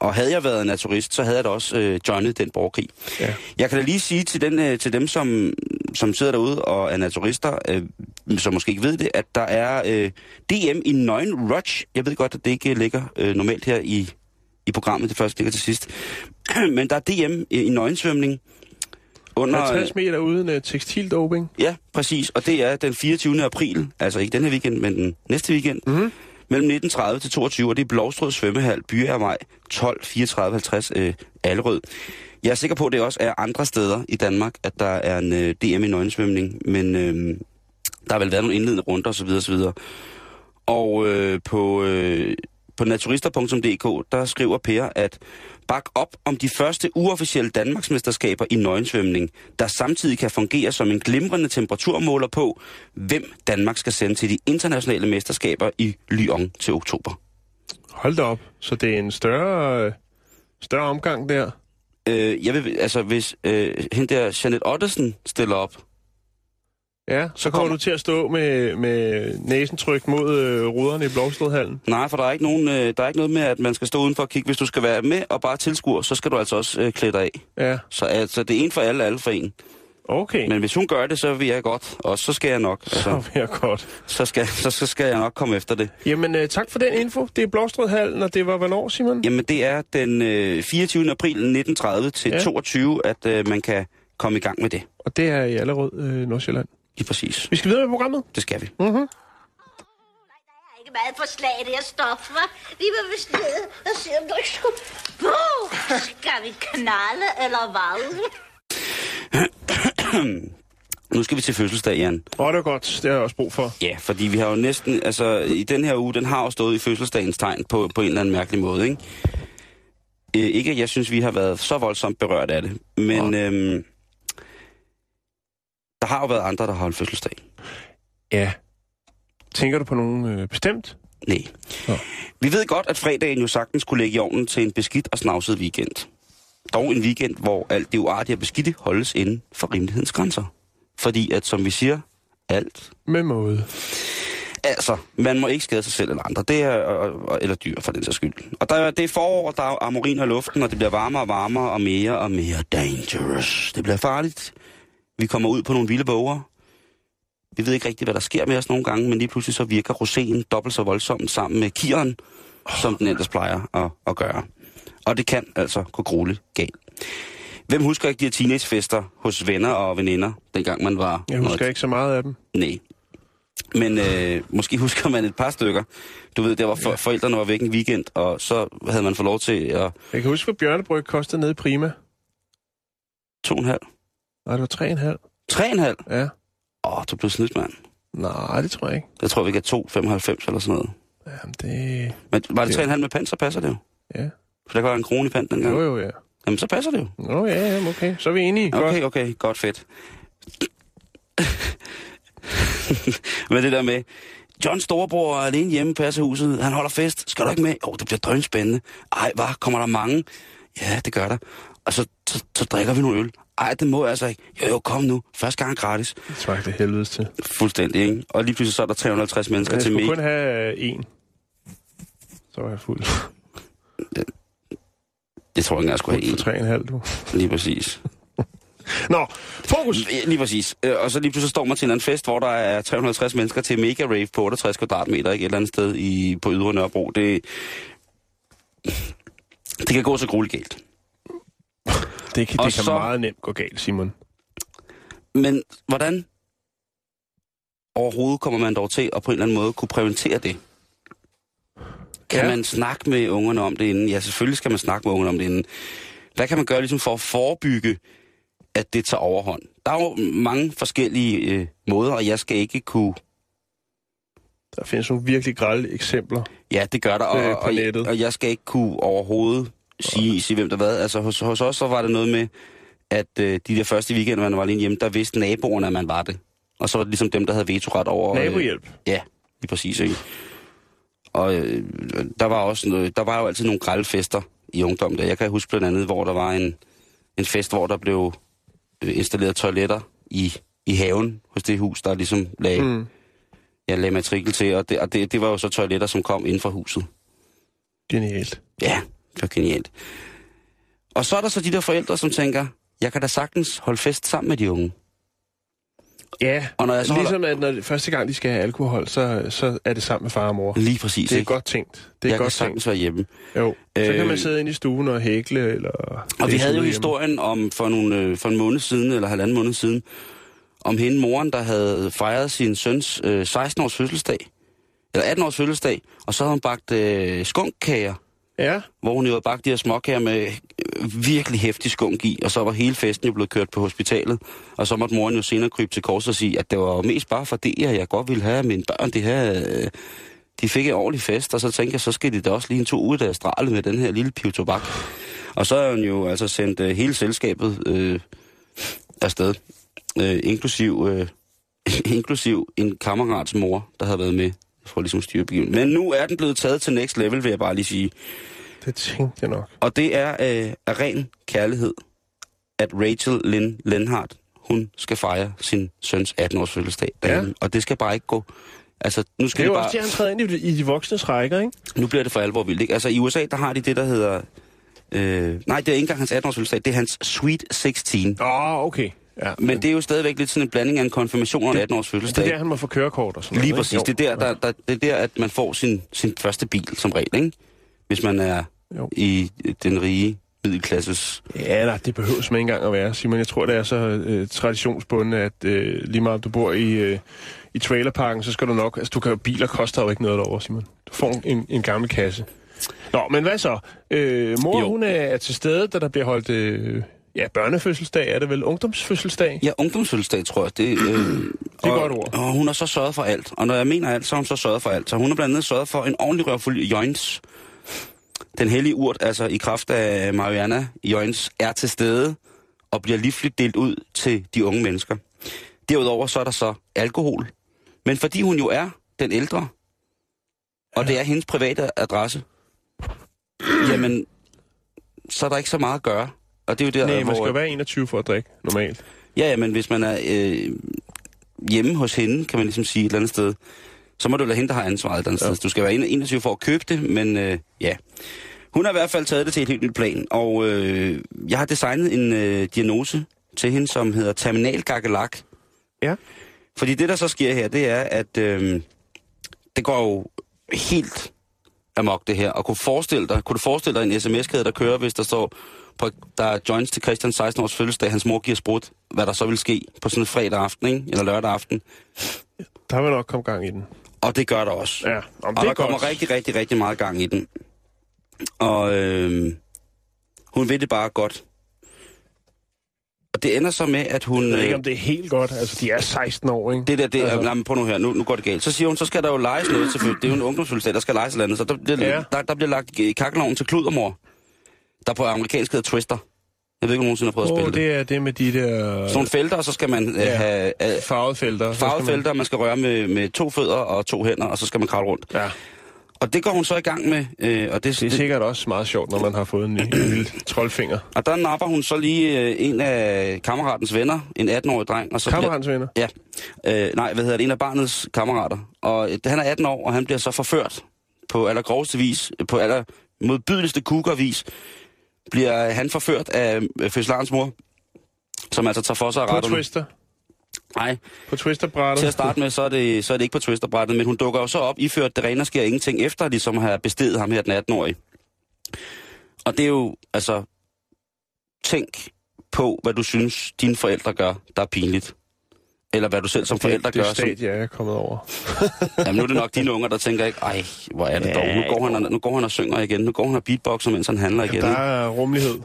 Og havde jeg været naturist, så havde jeg da også øh, joinet den borgerkrig. Ja. Jeg kan da lige sige til, den, øh, til dem, som, som sidder derude og er naturister, øh, som måske ikke ved det, at der er øh, DM i nøgen Rush. Jeg ved godt, at det ikke ligger øh, normalt her i, i programmet, det første ligger til sidst. Men der er DM i, i nøgensvømning. Under, 50 meter uden uh, tekstildoping. Ja, præcis. Og det er den 24. april, altså ikke den her weekend, men den næste weekend, Mhm. mellem 19.30 til 22, og det er Blovstrød Svømmehal, Byagervej, 12 34 50 øh, Allerød. Jeg er sikker på, at det også er andre steder i Danmark, at der er en øh, DM i nøgensvømning, men øh, der har vel været nogle indledende runder osv. osv. Og øh, på, øh, på naturister.dk, der skriver Per, at bak op om de første uofficielle Danmarksmesterskaber i nøgensvømning, der samtidig kan fungere som en glimrende temperaturmåler på, hvem Danmark skal sende til de internationale mesterskaber i Lyon til oktober. Hold da op. Så det er en større, større omgang der. Øh, jeg vil, altså, hvis øh, hende der Janet Ottesen stiller op, Ja, så kommer kommer- du til at stå med, med næsen trykt mod øh, ruderne i Blovstedhallen. Nej, for der er, ikke nogen, øh, der er ikke noget med, at man skal stå udenfor og kigge. Hvis du skal være med og bare tilskuer, så skal du altså også øh, klæde dig af. Ja, Så altså, det er en for alle, alle for en. Okay. Men hvis hun gør det, så vil jeg godt, og så skal jeg nok. Så Altså, vil jeg godt. så, skal, så, så skal jeg nok komme efter det. Jamen, øh, tak for den info. Det er Blåstrødhallen, og det var hvornår, Simon? Jamen, det er den øh, 24. april 1930 til Ja. ja. 22, at øh, man kan komme i gang med det. Og det er i Allerød, øh, Nordsjælland. Lige præcis. Vi skal videre med programmet. Det skal vi. Mm-hmm. ikke meget for slag, det her stof, hva'? Vi var vist nede og se, om du ikke skulle... Skal vi knalde, eller hvad? Nu skal vi til fødselsdag, Jan. Åh, det er godt. Det har jeg også brug for. Ja, fordi vi har jo næsten, altså i den her uge, den har jo stået i fødselsdagens tegn på, på en eller anden mærkelig måde, ikke? Øh, ikke at jeg synes, vi har været så voldsomt berørt af det, men øhm, der har jo været andre, der har holdt fødselsdag. Ja. Tænker du på nogen øh, bestemt? Nej. Nå. Vi ved godt, at fredagen jo sagtens skulle lægge i ovnen til en beskidt og snavset weekend. Dog en weekend, hvor alt det uartige og beskidte holdes inden for rimelighedens grænser. Fordi at, som vi siger, alt Med måde. Altså, man må ikke skade sig selv eller andre. Det er, og- og- eller dyr for den sags skyld. Og der, er- det er forår, der er amorin i luften, og det bliver varmere og varmere, og mere og mere dangerous. Det bliver farligt. Vi kommer ud på nogle vilde våger. Vi ved ikke rigtigt, hvad der sker med os nogle gange, men lige pludselig så virker roséen dobbelt så voldsomt sammen med kiren, som den ellers plejer at, at gøre. Og det kan altså gå grueligt galt. Hvem husker ikke de her teenagefester hos venner og veninder, dengang man var... Jeg husker ikke så meget af dem. Nej. Men øh, måske husker man et par stykker. Du ved, der var for, forældrene var væk en weekend, og så havde man fået lov til at... Jeg kan huske, hvad bjørnebryg kostede nede i Prima. To og en halv. Nej, det var tre og en halv. Tre og en halv? Ja. Åh, du blev snydt, mand. Nej, det tror jeg ikke. Jeg tror, vi kan 2,95 eller sådan noget. Jamen, det... Men var det Det- 3,5 med pant, så passer det jo. Ja. For der være en krone i pant dengang. Jo, jo, ja. Jamen, så passer det jo. Nå, ja, jamen, okay. Så er vi enige. Godt. Okay, okay, godt fedt. Men det der med, John Storebror er alene hjemme, passer huset, han holder fest, skal du ikke med? Åh, oh, det bliver drønspændende. Ej, hvad, kommer der mange? Ja, det gør der. Og så, så, så drikker vi nogle øl. Ej, det må jeg altså ikke. Jo, jo, kom nu. Første gang gratis. Det smagte helvedes til. Fuldstændig, ikke? Og lige pludselig så er der 350 mennesker Jeg til skulle mig. kun have øh, en. Så var jeg fuld. Jeg tror ikke, jeg skulle have For tre og en halv, du. en. Lige præcis. Nå, fokus! Lige præcis. Øh, Og så lige pludselig står man til en anden fest, hvor der er 350 mennesker til mega rave på 68 kvadratmeter, ikke? Et eller andet sted i, på Ydre Nørrebro. Det, det kan gå så grueligt galt. Det kan, Og det kan så- meget nemt gå galt, Simon. Men hvordan overhovedet kommer man dog til at på en eller anden måde kunne præventere det? Kan Ja. man snakke med ungerne om det inden? Ja, selvfølgelig skal man snakke med ungerne om det inden. Hvad kan man gøre ligesom for at forebygge, at det tager overhånd? Der er jo mange forskellige øh, måder, og jeg skal ikke kunne Der findes nogle virkelig grælde eksempler. Ja, det gør der, og, Øh, på og, nettet. og jeg skal ikke kunne overhovedet sige, sige hvem der hvad. Altså hos, hos os så var det noget med, at øh, de der første weekender, man var alene hjemme, der vidste naboerne, at man var det. Og så var det ligesom dem, der havde vetoret over... øh, Nabohjælp. Ja, lige præcis, ikke? Og øh, der var også noget, der var jo altid nogle grælfester i ungdommen der. Jeg kan huske blandt andet, hvor der var en, en fest, hvor der blev øh, installeret toiletter i, i haven hos det hus, der ligesom lagde, mm. Jeg lagde matrikel til. Og, det, og det, det var jo så toiletter, som kom inden for huset. Genialt. Ja, det var genialt. Og så er der så de der forældre, som tænker, jeg kan da sagtens holde fest sammen med de unge. Ja, Og når jeg så holder... ligesom at når det, første gang de skal have alkohol, så, så er det sammen med far og mor. Lige præcis, Det er ikke? godt tænkt. Det er jeg kan godt tænkt. sagtens være hjemme. Jo. Så kan Øh, man sidde inde i stuen og hækle, eller... Og vi havde jo hjemme. historien om for, nogle, øh, for en måned siden, eller halvanden måned siden, om hende moren, der havde fejret sin søns øh, 16-års fødselsdag, eller 18-års fødselsdag, og så havde hun bagt øh, skunkkager, Ja, hvor hun jo havde bagt de her småkager med øh, virkelig hæftig skunk i, og så var hele festen jo blevet kørt på hospitalet, og så måtte moren jo senere krybe til kors og sige, at det var mest bare for det, at jeg godt ville have, mine børn, det her... Øh, de fik en ordentlig fest, og så tænkte jeg, så skal de da også lige en to ud der strale med den her lille piv tobak. Og så er hun jo altså sendt øh, hele selskabet øh, afsted, øh, inklusiv, øh, inklusiv en kammerats mor, der havde været med for ligesom styre. Men nu er den blevet taget til next level, vil jeg bare lige sige. det tænkte jeg nok. Og det er øh, af ren kærlighed, at Rachel Lynn Lenhardt, hun skal fejre sin søns 18-års fødselsdag. Ja. Og det skal bare ikke gå... Altså, nu Det skal er det jo bare... også det, han træder ind i, i de voksnes rækker, ikke? Nu bliver det for alvor vildt, ikke? Altså, i USA, der har de det, der hedder... Øh, nej, det er ikke engang hans 18-års fødselsdag, det er hans Sweet 16. Åh, oh, okay. Ja, Men det er jo stadigvæk lidt sådan en blanding af en konfirmation og en 18-års det fødselsdag. er der, han må få kørekort og sådan Lige noget. præcis. ikke? Det er der, der, der, det er der, at man får sin, sin første bil som regel, ikke? Hvis man er Jo. i den rige middelklasses... Ja, nej, det behøves man ikke engang at være, Simon. Jeg tror, det er så øh, traditionsbundet, at øh, lige meget du bor i, øh, i trailerparken, så skal du nok... Altså, du kan, biler koster jo ikke noget derovre, Simon. Du får en, en gammel kasse. Nå, men hvad så? Øh, mor, Jo. jo. hun er, er til stede, da der bliver holdt... Øh, ja, børnefødselsdag er det vel? Ungdomsfødselsdag? Ja, ungdomsfødselsdag, tror jeg. Det, øh, det er et godt ord. Og hun har så sørget for alt. Og når jeg mener alt, så har hun så sørget for alt. Så hun har blandt andet sørget for en ordentlig rørfuld joints. Den hellige urt, altså i kraft af Mariana joints, er til stede og bliver livligt delt ud til de unge mennesker. Derudover så er der så alkohol. Men fordi hun jo er den ældre, og det er hendes private adresse, jamen, så er der ikke så meget at gøre. Og det er jo der, Nej, man hvor... skal jo være 21 for at drikke, normalt. Ja, ja, men hvis man er øh, hjemme hos hende, kan man ligesom sige et eller andet sted, så må det være hende, der har ansvaret et eller andet Ja. sted. Du skal være 21 for at købe det, men øh, ja. Hun har i hvert fald taget det til et helt nyt plan, og øh, jeg har designet en øh, diagnose til hende, som hedder terminal gakkelak. Ja. Fordi det, der så sker her, det er, at øh, det går jo helt amok det her. Og kunne, forestille dig, kunne du forestille dig en sms-kæde, der kører, hvis der står, på, der er joints til Christian 16 års fødselsdag, hans mor giver sprut, hvad der så vil ske på sådan en fredag aften, ikke? eller lørdag aften. Der vil nok komme gang i den. Og det gør der også. Ja, om og det der er kommer godt. rigtig, rigtig, rigtig meget gang i den. Og øh, hun ved det bare godt. Og det ender så med, at hun... Jeg ved ikke, øh, om det er helt godt. Altså, de er 16 år, ikke? Det der, det, Altså- nej, på nu her, nu, nu går det galt. Så siger hun, så skal der jo lejes noget selvfølgelig. Det er jo en ungdomsfødselsdag, der skal lejes eller andet. Så der, bliver, Ja. der, der bliver lagt kakkeloven til kludermor, der på amerikansk hedder Twister. Jeg ved ikke, om nogensinde har prøvet at Åh, spille det. det er det med de der Sådan nogle felter, og så skal man Ja. ja. have øh, farvede felter. Farvede felter, man skal røre med, med to fødder og to hænder, og så skal man kravle rundt. Ja, Og det går hun så i gang med, øh, og det, det er sikkert også meget sjovt, når man har fået en, ny, en lille troldfinger. og der napper hun så lige øh, en af kammeratens venner, en 18-årig dreng. Og så bliver- Kammeratens venner. Ja. Øh, nej, hvad hedder det? En af barnets kammerater. Og øh, han er 18 år, og han bliver så forført på allergroveste vis, på aller modbydeligste kugervis, bliver han forført af øh, fødselarens mor, som altså tager for sig af På retterne. Twister. Nej, På Twisterbrættet. til at starte med, så er det, så er det ikke på twisterbrættet, men hun dukker jo så op, iført det rene sker ingenting, efter ligesom have bestedet ham her, den 18-årige. Og det er jo, altså, tænk på, hvad du synes, dine forældre gør, der er pinligt. Eller hvad du selv som forældre det, det gør. Som, stadie, jeg er kommet over. jamen, nu er det nok dine unger, der tænker ikke, ej, hvor er det Ja, dog. Nu går, han og, nu går han og synger igen. Nu går han og beatboxer, mens han handler igen. Der er rummelighed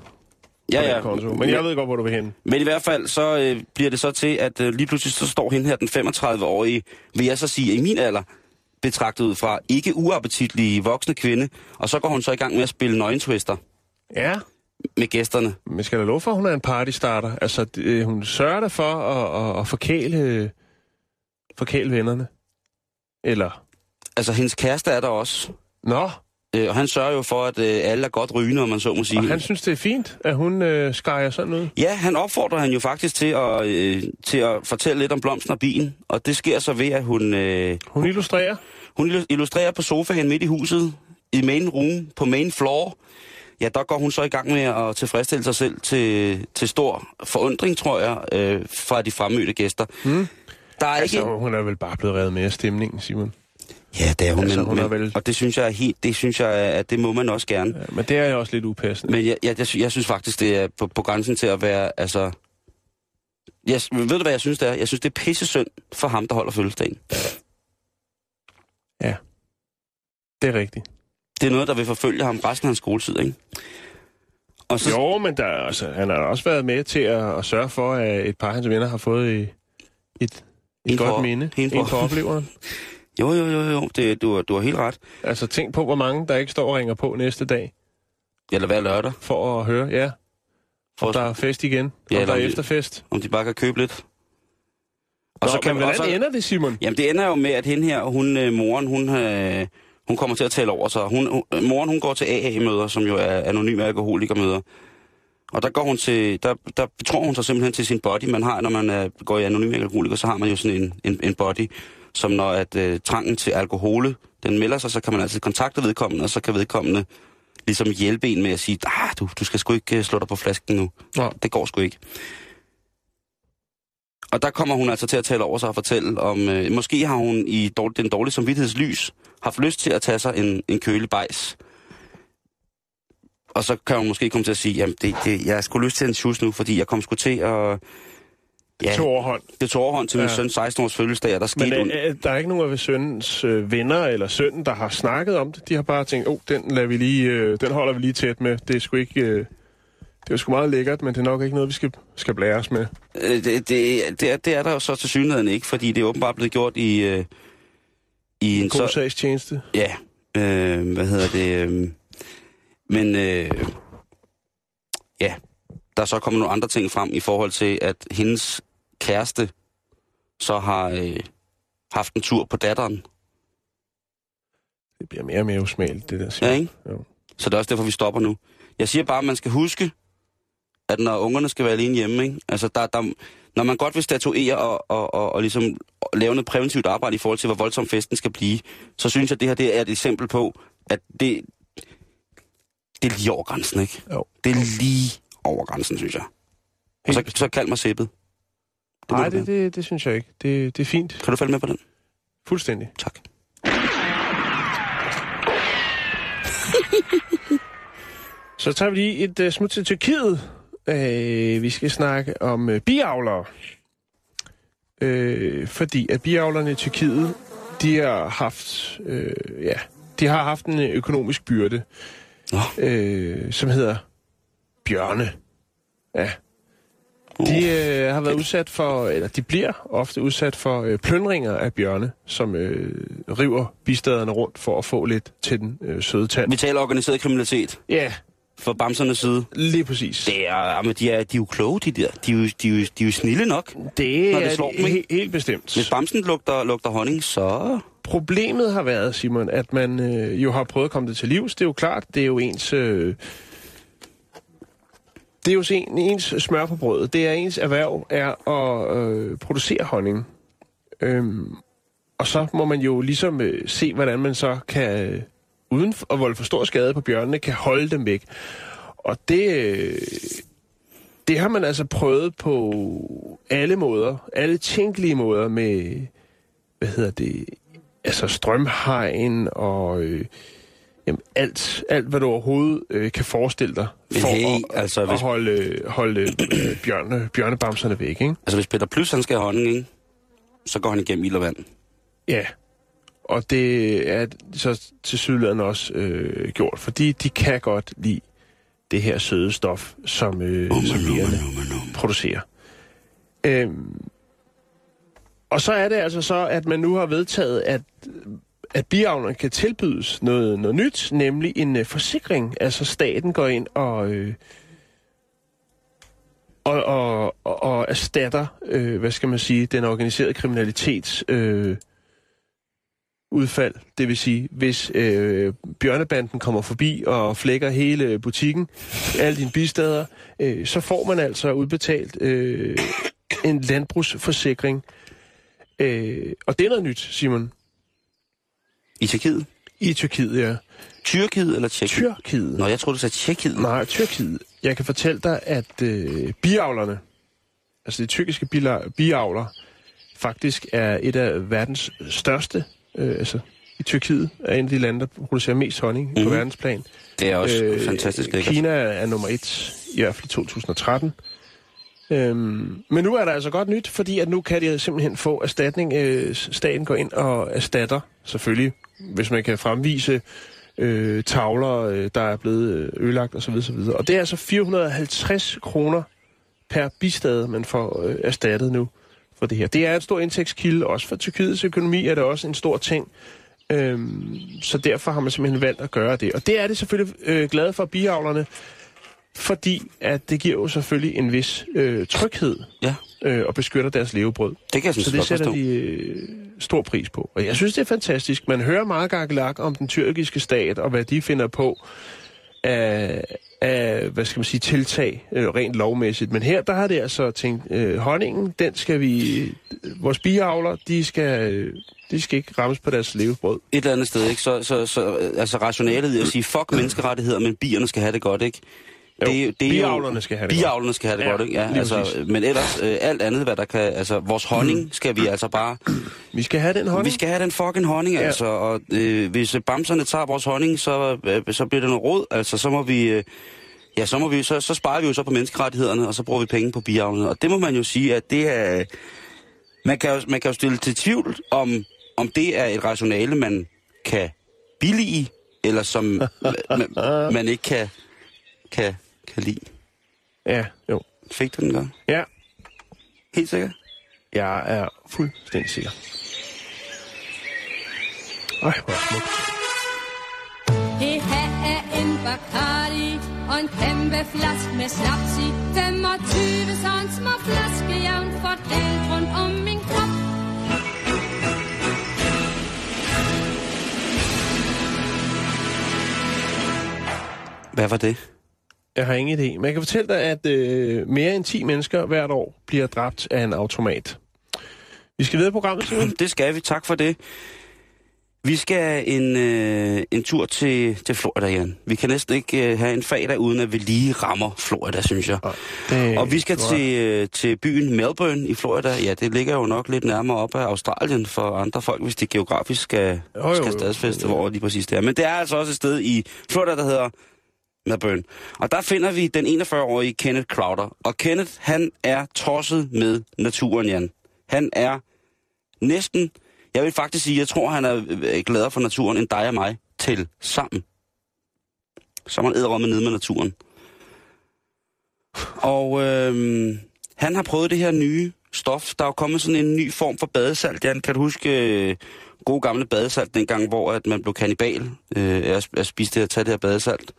ja, ja. konto. Men jeg ved godt, hvor du vil hen. Men i hvert fald, så øh, bliver det så til, at øh, lige pludselig så står hende her, den 35-årige, vil jeg så sige, i min alder, betragtet ud fra ikke uappetitlige voksne kvinde, og så går hun så i gang med at spille nøgentwister Ja, med gæsterne. men skal der lov for, at hun er en partystarter? Altså, det, hun sørger der for at, at, at forkæle, forkæle vennerne. Eller, Altså, hendes kæreste er der også, nå, øh, og han sørger jo for, at øh, alle er godt rygende, om man så må sige. og han synes, det er fint, at hun øh, skærer sådan ud. Ja, han opfordrer han jo faktisk til at, øh, til at fortælle lidt om blomsten og bilen, og det sker så ved, at hun, øh, Hun illustrerer. hun illu- illustrerer på sofaen midt i huset, i main room, på main floor. Ja, der går hun så i gang med at tilfredsstille sig selv til, til stor forundring, tror jeg, øh, fra de fremmødte gæster. Hmm. Der er Altså, ikke... hun er vel bare blevet revet med af stemningen, Simon. Ja, det er hun, altså, men, hun er men, vel- og det synes jeg er helt, det synes jeg, at det må man også gerne. Ja, men det er jo også lidt upassende. Men jeg, jeg, jeg, jeg synes faktisk, det er på, på grænsen til at være, altså... Jeg, ved du, hvad jeg synes, det er? Jeg synes, det er pisse synd for ham, der holder fødselsdagen. Det er rigtigt. Det er noget, der vil forfølge ham resten af hans skoletid, ikke? Og så, Jo, men der, er- altså, han har også været med til at, at sørge for, at et par af hans venner har fået et, et, et En godt minde. en for opleveren. jo, jo, jo, jo, det, du, du har helt ret. Altså, tænk på, hvor mange, der ikke står og ringer på næste dag, Eller hver lørdag, for at høre, ja, for, der er fest igen, Ja, eller der er om det- efterfest. om de bare kan købe lidt. Og Og så kan men man hvordan også... ender det, Simon? Jamen, det ender jo med, at hende her, hun, øh, moren, hun, øh, hun kommer til at tale over sig. Hun, hun, moren, hun går til AA-møder, som jo er anonyme alkoholikermøder. Og der går hun til, der, der tror hun sig simpelthen til sin body. Man har, når man er, går i anonyme alkoholiker, så har man jo sådan en, en, en body, som når at øh, trangen til alkohol, den melder sig, så kan man altid kontakte vedkommende, og så kan vedkommende ligesom hjælpe en med at sige, ah, du, du skal sgu ikke øh, slå dig på flasken nu. Nå. Det går sgu ikke. Og der kommer hun altså til at tale over sig og fortælle om, øh, måske har hun i dårlig, den dårlige samvittighedslys haft lyst til at tage sig en, en kølig bajs. Og så kan hun måske komme til at sige, jamen det, det, jeg sgu lyst til en sjus nu, fordi jeg kom sgu til at... Ja, To overhånd. det tog overhånd til min Ja. søn 16 års fødselsdag, og der skete... Men Men, øh, der er ikke nogen af sønnens øh, venner eller sønnen, der har snakket om det. De har bare tænkt, åh, oh, den, lader vi lige, øh, den holder vi lige tæt med. Det er sgu ikke... Øh, det er sgu meget lækkert, men det er nok ikke noget, vi skal, skal blære os med. øh, det, det, det, er, det er der jo så til synligheden ikke, fordi det er åbenbart blevet gjort i... Øh, i en God så, sagstjeneste. Ja, øh, hvad hedder det? Øh, men øh, ja, der er så kommet nogle andre ting frem i forhold til, at hendes kæreste så har øh, haft en tur på datteren. Det bliver mere og mere usmageligt, det der. Simon. Ja, ikke? Jo. Så det er også derfor, vi stopper nu. Jeg siger bare, at man skal huske, at når ungerne skal være alene hjemme, ikke? Altså, der, der, når man godt vil statuere og, og, og, og ligesom lave noget præventivt arbejde i forhold til, hvor voldsom festen skal blive, så synes jeg, at det her det er et eksempel på, at det, det er lige over grænsen, ikke? Jo. Det er lige over grænsen, synes jeg. Og så, så kald mig sæppet. Det Nej, det, det, det synes jeg ikke. Det, det er fint. Kan du falde med på den? Fuldstændig. Tak. Så tager vi lige et uh, smut til Tyrkiet. Uh, vi skal snakke om uh, biavlere. Uh, fordi at biavlerne i Tyrkiet, de har haft, uh, ja, de har haft en økonomisk byrde, Nå. uh, som hedder bjørne. Ja. De øh, har været udsat for, eller de bliver ofte udsat for øh, plyndringer af bjørne, som øh, river bistaderne rundt for at få lidt til den øh, søde tand. Vi taler organiseret kriminalitet Ja, fra bamsernes side. lige præcis. Det er, men de er, de er jo kloge, de der. De er jo, de er jo, de er jo snille nok. det når det er slår de dem, he- helt bestemt. Hvis bamsen lugter, lugter honning, så... Problemet har været, Simon, at man øh, jo har prøvet at komme det til livs. Det er jo klart, det er jo ens... Øh, det er jo en, ens smør på brødet. Det er ens erhverv er at øh, producere honning. Øhm, og så må man jo ligesom øh, se, hvordan man så kan, øh, uden at volde for stor skade på bjørnene, kan holde dem væk. Og det, øh, det har man altså prøvet på alle måder. Alle tænkelige måder med, hvad hedder det, altså strømhegn og øh, jamen alt, alt, hvad du overhovedet øh, kan forestille dig, Men for hey, at, altså, at hvis- holde, holde øh, bjørne, bjørnebamserne væk, ikke? Altså, hvis Peter Plys, han skal have honning, ikke? så går han igennem ild og vand. Ja, og det er så til sydlandet også øh, gjort, fordi de kan godt lide det her søde stof, som, øh, som bierne producerer. Øhm, og så er det altså så, at man nu har vedtaget, at, at biavlerne kan tilbydes noget, noget nyt, nemlig en øh, forsikring. Altså staten går ind og... Øh, og, og, og, og erstatter, øh, hvad skal man sige, den organiserede kriminalitets øh, udfald. Det vil sige, hvis øh, bjørnebanden kommer forbi og flækker hele butikken, alle dine bistader, øh, så får man altså udbetalt øh, en landbrugsforsikring. Øh, og det er noget nyt, Simon. I Tjekkiet? I Tyrkiet, ja. Tyrkiet eller Tjekkiet? Tyrkiet. Nå, jeg tror du sagde Tjekkiet. Nej, Tyrkiet. Jeg kan fortælle dig, at øh, biavlerne, altså de tyrkiske biavler, faktisk er et af verdens største, øh, altså i Tyrkiet er en af de lande, der producerer mest honning mm-hmm. på Mhm. verdensplan. Det er også øh, fantastisk lækkert. Kina er nummer et, i hvert fald i 2013. Øhm, men nu er der altså godt nyt, fordi at nu kan de simpelthen få erstatning. Øh, staten går ind og erstatter, selvfølgelig, hvis man kan fremvise øh, tavler, øh, der er blevet øh, ødelagt osv. osv. Og det er altså 450 kroner per bistad, man får øh, erstattet nu for det her. Det er en stor indtægtskilde, også for Tyrkiets økonomi er det også en stor ting. Øhm, så derfor har man simpelthen valgt at gøre det. Og det er det selvfølgelig øh, glade for biavlerne, fordi at det giver jo selvfølgelig en vis øh, tryghed Ja, øh, og beskytter deres levebrød. det kan jeg sådan Så det sætter forstå. de øh, stor pris på. Og jeg synes, det er fantastisk. Man hører meget gakkelak om den tyrkiske stat, og hvad de finder på af, af hvad skal man sige, tiltag øh, rent lovmæssigt. Men her, der har det altså tænkt, øh, honningen, den skal vi, vores biavler, de skal, øh, de skal ikke rammes på deres levebrød. Et eller andet sted, ikke? Så, så, så øh, altså rationalet i at sige, fuck menneskerettigheder, men bierne skal have det godt, ikke? Jo, det, er jo- det er biavlerne skal have det godt. biavlerne skal have det Ja, godt, ikke? Ja, altså, præcis. men ellers, øh, alt andet, hvad der kan... Altså, vores honning skal vi altså bare... Vi skal have den honning. Vi skal have den fucking honning, Ja. altså. Og øh, hvis øh, bamserne tager vores honning, så, øh, så bliver det noget råd. Altså, så må vi... Øh, ja, så, må vi, så, så sparer vi jo så på menneskerettighederne, og så bruger vi penge på biavlerne. Og det må man jo sige, at det er... Man kan jo, man kan jo stille til tvivl, om, om det er et rationale, man kan billige, eller som man, man ikke kan, kan, kan lide. Ja, jo. Fik du den godt? Ja, Helt sikkert? jeg er fuldstændig sikker. Ej, hvor smukt. Det her er en Bacardi og en kæmpe flaske med snaps i. 25 sådan små flaskejern fordelt rundt om min krop. Hvad var det? Jeg har ingen idé. Men jeg kan fortælle dig, at øh, mere end 10 mennesker hvert år bliver dræbt af en automat. Vi skal videre i programmet, Simon. Det skal vi. Tak for det. Vi skal en, øh, en tur til, til Florida, Jan. Vi kan næsten ikke øh, have en fredag, uden at vi lige rammer Florida, synes jeg. Det, Og vi skal jeg. til, øh, til byen Melbourne i Florida. Ja, det ligger jo nok lidt nærmere op af Australien for andre folk, hvis de geografisk skal, Jo, jo, skal jo. stadsfeste, hvor lige præcis det er. Men det er altså også et sted i Florida, der hedder Melbourne. Og der finder vi den 41-årige Kenneth Crowder. Og Kenneth, han er tosset med naturen, Jan. Han er næsten, jeg vil faktisk sige, jeg tror, han er øh, gladere for naturen end dig og mig til sammen. Så er man æder med nede med naturen. Og øh, Han har prøvet det her nye stof. Der er jo kommet sådan en ny form for badesalt. Jan, kan du huske øh, gode gamle badesalt dengang, hvor at man blev kannibal øh, at, at spise det her, tage det her badesalt?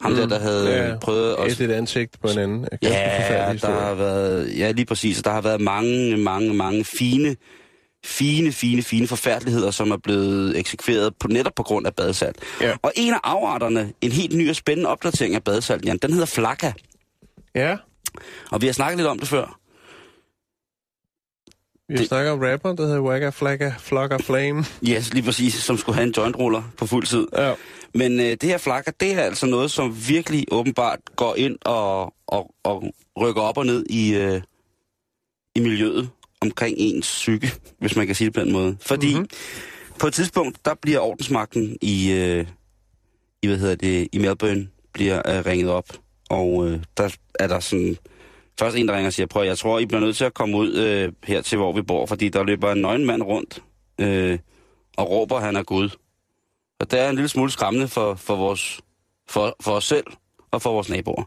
Ham mm, der, der havde ja, prøvet at... Et, et ansigt på en anden. Ja, der har været... Ja, lige præcis. Der har været mange, mange, mange fine fine, fine, fine forfærdeligheder, som er blevet eksekveret på, netop på grund af badesalt. Ja. Og en af afarterne, en helt ny og spændende opdatering af badesalt, Jan, den hedder flakka. Ja, Og vi har snakket lidt om det før. Vi Det- snakket om rapperen, der hedder Wagga Flagga Flogger Flame. Yes, lige præcis, som skulle have en jointruller på fuld tid. Ja. Men øh, det her flakker, det er altså noget, som virkelig åbenbart går ind og, og, og rykker op og ned i, øh, i miljøet omkring ens psyke, hvis man kan sige det på den måde. Fordi Mhm. mm-hmm. på et tidspunkt, der bliver ordensmagten i, øh, i, hvad hedder det, i Melbourne, bliver øh, ringet op. Og øh, der er der sådan... Først en, der ringer og siger, prøv, jeg tror, I bliver nødt til at komme ud øh, her til, hvor vi bor, fordi der løber en nøgen mand rundt øh, og råber, at han er Gud. Og det er en lille smule skræmmende for, for, vores, for, for os selv og for vores naboer.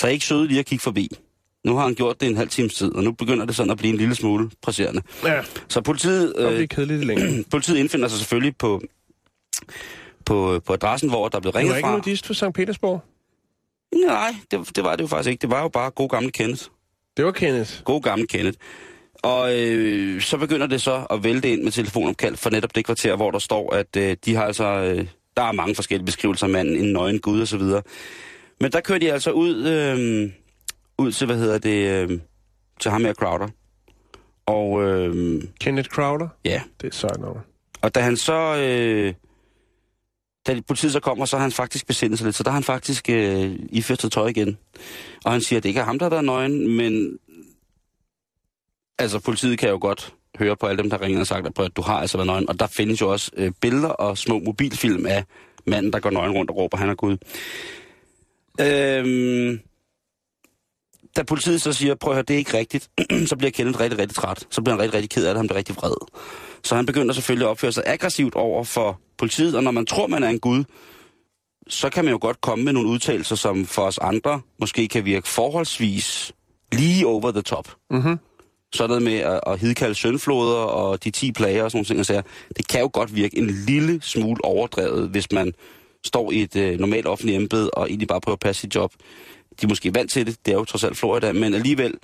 Så er I ikke søde lige at kigge forbi. Nu har han gjort det en halv times tid, og nu begynder det sådan at blive en lille smule presserende. Ja, Så politiet, det øh, bliver kedeligt i længden. politiet indfinder sig selvfølgelig på, på, på adressen, hvor der blev Du ringet er ikke fra. nudist for St. Petersborg? Nej, det, det var det jo faktisk ikke. Det var jo bare god gamle Kenneth. Det var Kenneth. God gamle Kenneth. Og øh, så begynder det så at vælte ind med telefonopkald for netop det kvarter, hvor der står, at øh, de har altså... Øh, der er mange forskellige beskrivelser af manden, en nøgen gud og så videre. Men der kører de altså ud, øh, ud til, hvad hedder det, øh, til ham her Crowder. Og øh, Kenneth Crowder. ja, Det er sejt navn. og da han så... Øh, da politiet så kommer, så har han faktisk besindet sig lidt. Så der har han faktisk øh, iført sig tøj igen. Og han siger, at det ikke er ham, der er nøgen, men... Altså, politiet kan jo godt høre på alle dem, der ringer og sagt, at du har altså været nøgen. Og der findes jo også øh, billeder og små mobilfilm af manden, der går nøgen rundt og råber, han er Gud. Øhm, da politiet så siger, prøv at høre, det er ikke rigtigt, så bliver Kenneth rigtig, rigtig træt. Så bliver han rigtig, rigtig ked af det, han bliver rigtig vred. Så han begynder selvfølgelig at opføre sig aggressivt over for politiet, og når man tror, man er en gud, så kan man jo godt komme med nogle udtalelser, som for os andre måske kan virke forholdsvis lige over the top. Mhm. Sådan noget med at, at hidkalde søndfloder og de 10 plager og sådan nogle ting, det kan jo godt virke en lille smule overdrevet, hvis man står i et øh, normalt offentligt embede og egentlig bare prøver at passe sit job. De er måske vant til det, det er jo trods alt Florida, men alligevel,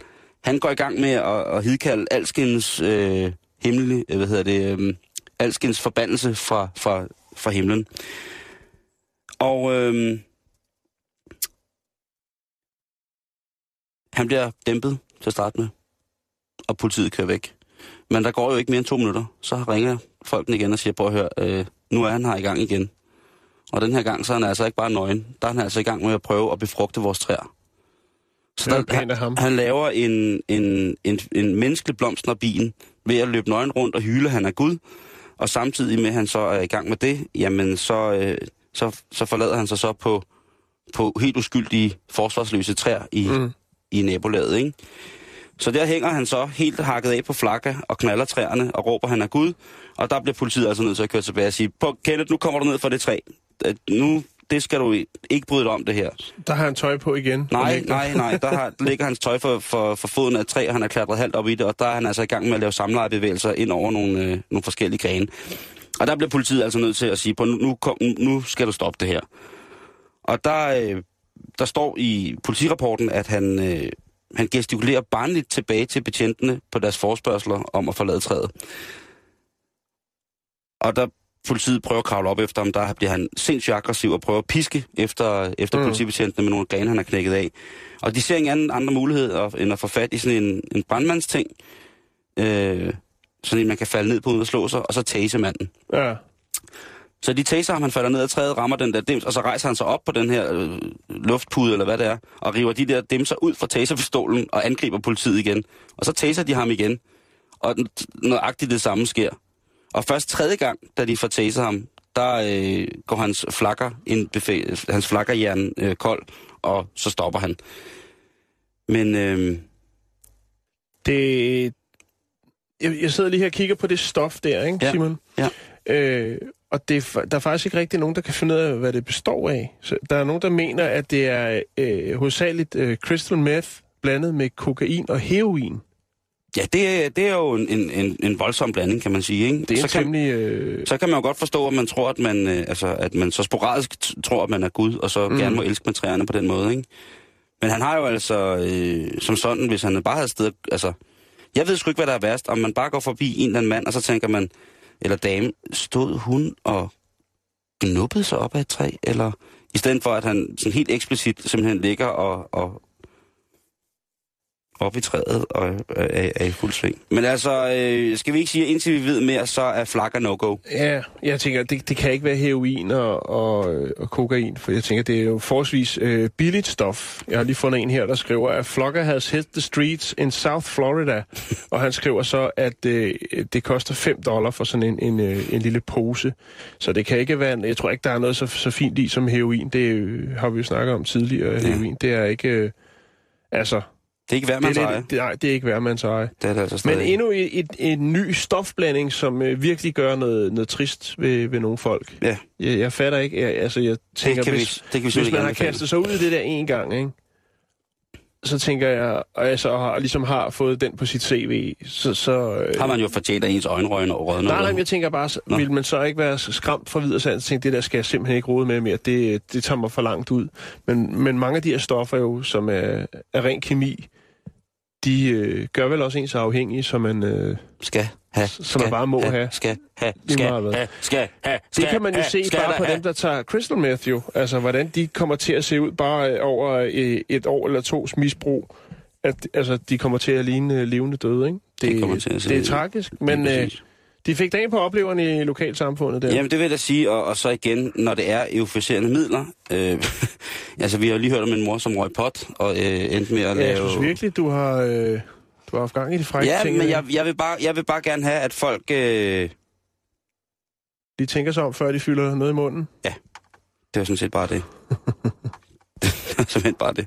han går i gang med at, at hidkalde alskens øh, himmel, øh, hvad hedder det, øh, alskens forbandelse fra, fra, fra himlen. Og øh, han bliver dæmpet til at starte med, og politiet kører væk. Men der går jo ikke mere end to minutter, så ringer folkene igen og siger, prøv at høre, øh, nu er han her i gang igen. Og den her gang, så er han altså ikke bare nøgen. Der er han altså i gang med at prøve at befrugte vores træer. Så er der, han, han laver en, en, en, en menneskelig blomstner bilen ved at løbe nøgen rundt og hyle, han er Gud. Og samtidig med, at han så er i gang med det, jamen så, øh, så, så forlader han sig så på, på helt uskyldige forsvarsløse træer i, mm. i nabolaget, ikke? Så der hænger han så helt hakket af på flakke og knaller træerne og råber, han er Gud. Og der bliver politiet altså nødt til at køre tilbage og sige, Kenneth, nu kommer du ned fra det træ. Nu, det skal du ikke bryde dig om det her. Der har han tøj på igen. Nej, nej, nej. Der har, ligger hans tøj for, for, for foden af træ, og han er klatret halvt op i det, og der er han altså i gang med at lave samlejebevægelser ind over nogle, øh, nogle forskellige grene. Og der bliver politiet altså nødt til at sige, på, nu, nu, kom, nu skal du stoppe det her. Og der, øh, der står i politirapporten, at han, øh, han gestikulerer barnligt tilbage til betjentene på deres forspørgseler om at forlade træet. Og der politiet prøver at kravle op efter ham, der bliver han sindssygt aggressiv og prøver at piske efter, efter Mm. politibetjentene med nogle grene, han har knækket af. Og de ser ingen anden andre mulighed end at få fat i sådan en, en brandmandsting, øh, sådan en, man kan falde ned på uden at slå sig, og så tase manden. Ja. Så de taser ham, han falder ned ad træet, rammer den der dims, og så rejser han sig op på den her øh, luftpude, eller hvad det er, og river de der dimser ud fra taserpistolen og angriber politiet igen. Og så taser de ham igen, og nøjagtigt det samme sker. Og først tredje gang, da de får taser ham, der øh, går hans flakker, en befæ- hans flakkerjern øh, kold, og så stopper han. Men øh, Det... Jeg, jeg sidder lige her og kigger på det stof der, ikke, Ja. Simon? Ja. Øh, og det, er der er faktisk ikke rigtig nogen, der kan finde ud af, hvad det består af. Så der er nogen, der mener, at det er øh, hovedsageligt øh, crystal meth, blandet med kokain og heroin. Ja, det er, det er jo en, en, en, voldsom blanding, kan man sige. Ikke? Det er så, kan, temmelig... Øh, så kan man jo godt forstå, at man tror, at man, øh, altså, at man så sporadisk tror, at man er Gud, og så mm. gerne må elske med træerne på den måde. Ikke? Men han har jo altså, øh, som sådan, hvis han bare havde sted... Altså, jeg ved sgu ikke, hvad der er værst. Om man bare går forbi en eller anden mand, og så tænker man, eller dame, stod hun og knuppede sig op af et træ? Eller i stedet for, at han sådan helt eksplicit simpelthen ligger og, og op i træet og er, er, er i fuld sving. Men altså, øh, skal vi ikke sige, at indtil vi ved mere, så er flakker no-go. ja, jeg tænker, det, det kan ikke være heroin og, og, og kokain, for jeg tænker, det er jo forholdsvis øh, billigt stof. Jeg har lige fundet en her, der skriver, at Flogger has hit the streets in South Florida. og han skriver så, at øh, det koster 5 dollar for sådan en, en, øh, en lille pose. Så det kan ikke være, jeg tror ikke, der er noget så, så fint i som heroin. Det øh, har vi jo snakket om tidligere, Ja. heroin. Det er ikke... Øh, altså, Det er ikke hver mands det, er eje. det, nej, det er ikke hver mands eje. Det er det altså Men stadig. endnu et, et, en ny stofblanding, som øh, virkelig gør noget, noget trist ved, ved nogle folk. Ja, Jeg, jeg fatter ikke, jeg, altså jeg tænker, det kan, vi, hvis, det kan vi hvis man har kastet sig ud i det der en gang, ikke? så tænker jeg, og jeg så har, ligesom har fået den på sit CV, så... så øh, Har man jo fortjent, at ens øjenrøgne og rødne. Nej, nej, men jeg tænker bare, så vil man så ikke være skræmt fra videre sandt, tænke, det der skal jeg simpelthen ikke rode med mere, det, det tager mig for langt ud. Men, men mange af de her stoffer jo, som er, er ren kemi, de øh, gør vel også ens afhængige, så man... Øh, Skal have. Som skal man bare må have. Skal have. Skal meget hvad. have. Skal have. Det skal kan man jo have, se skal bare på have. dem, der tager crystal meth jo. Altså, hvordan de kommer til at se ud bare øh, over øh, et år eller tos misbrug. At, altså, de kommer til at ligne øh, levende døde, ikke? Det, De kommer til at se- det er tragisk, men øh. De fik dagen på opleverne i lokalsamfundet der. Jamen, det vil jeg da sige, og, og så igen, når det er euforiserende midler. Øh, altså, vi har lige hørt om en mor, som røg pot, og øh, endte med at ja, lave... jeg synes virkelig, du har, øh, du har haft gang i de frække Ja, ting. men øh. jeg, jeg, vil bare, jeg vil bare gerne have, at folk... Øh, De tænker sig om, før de fylder noget i munden. det var sådan set bare det. det var simpelthen bare det.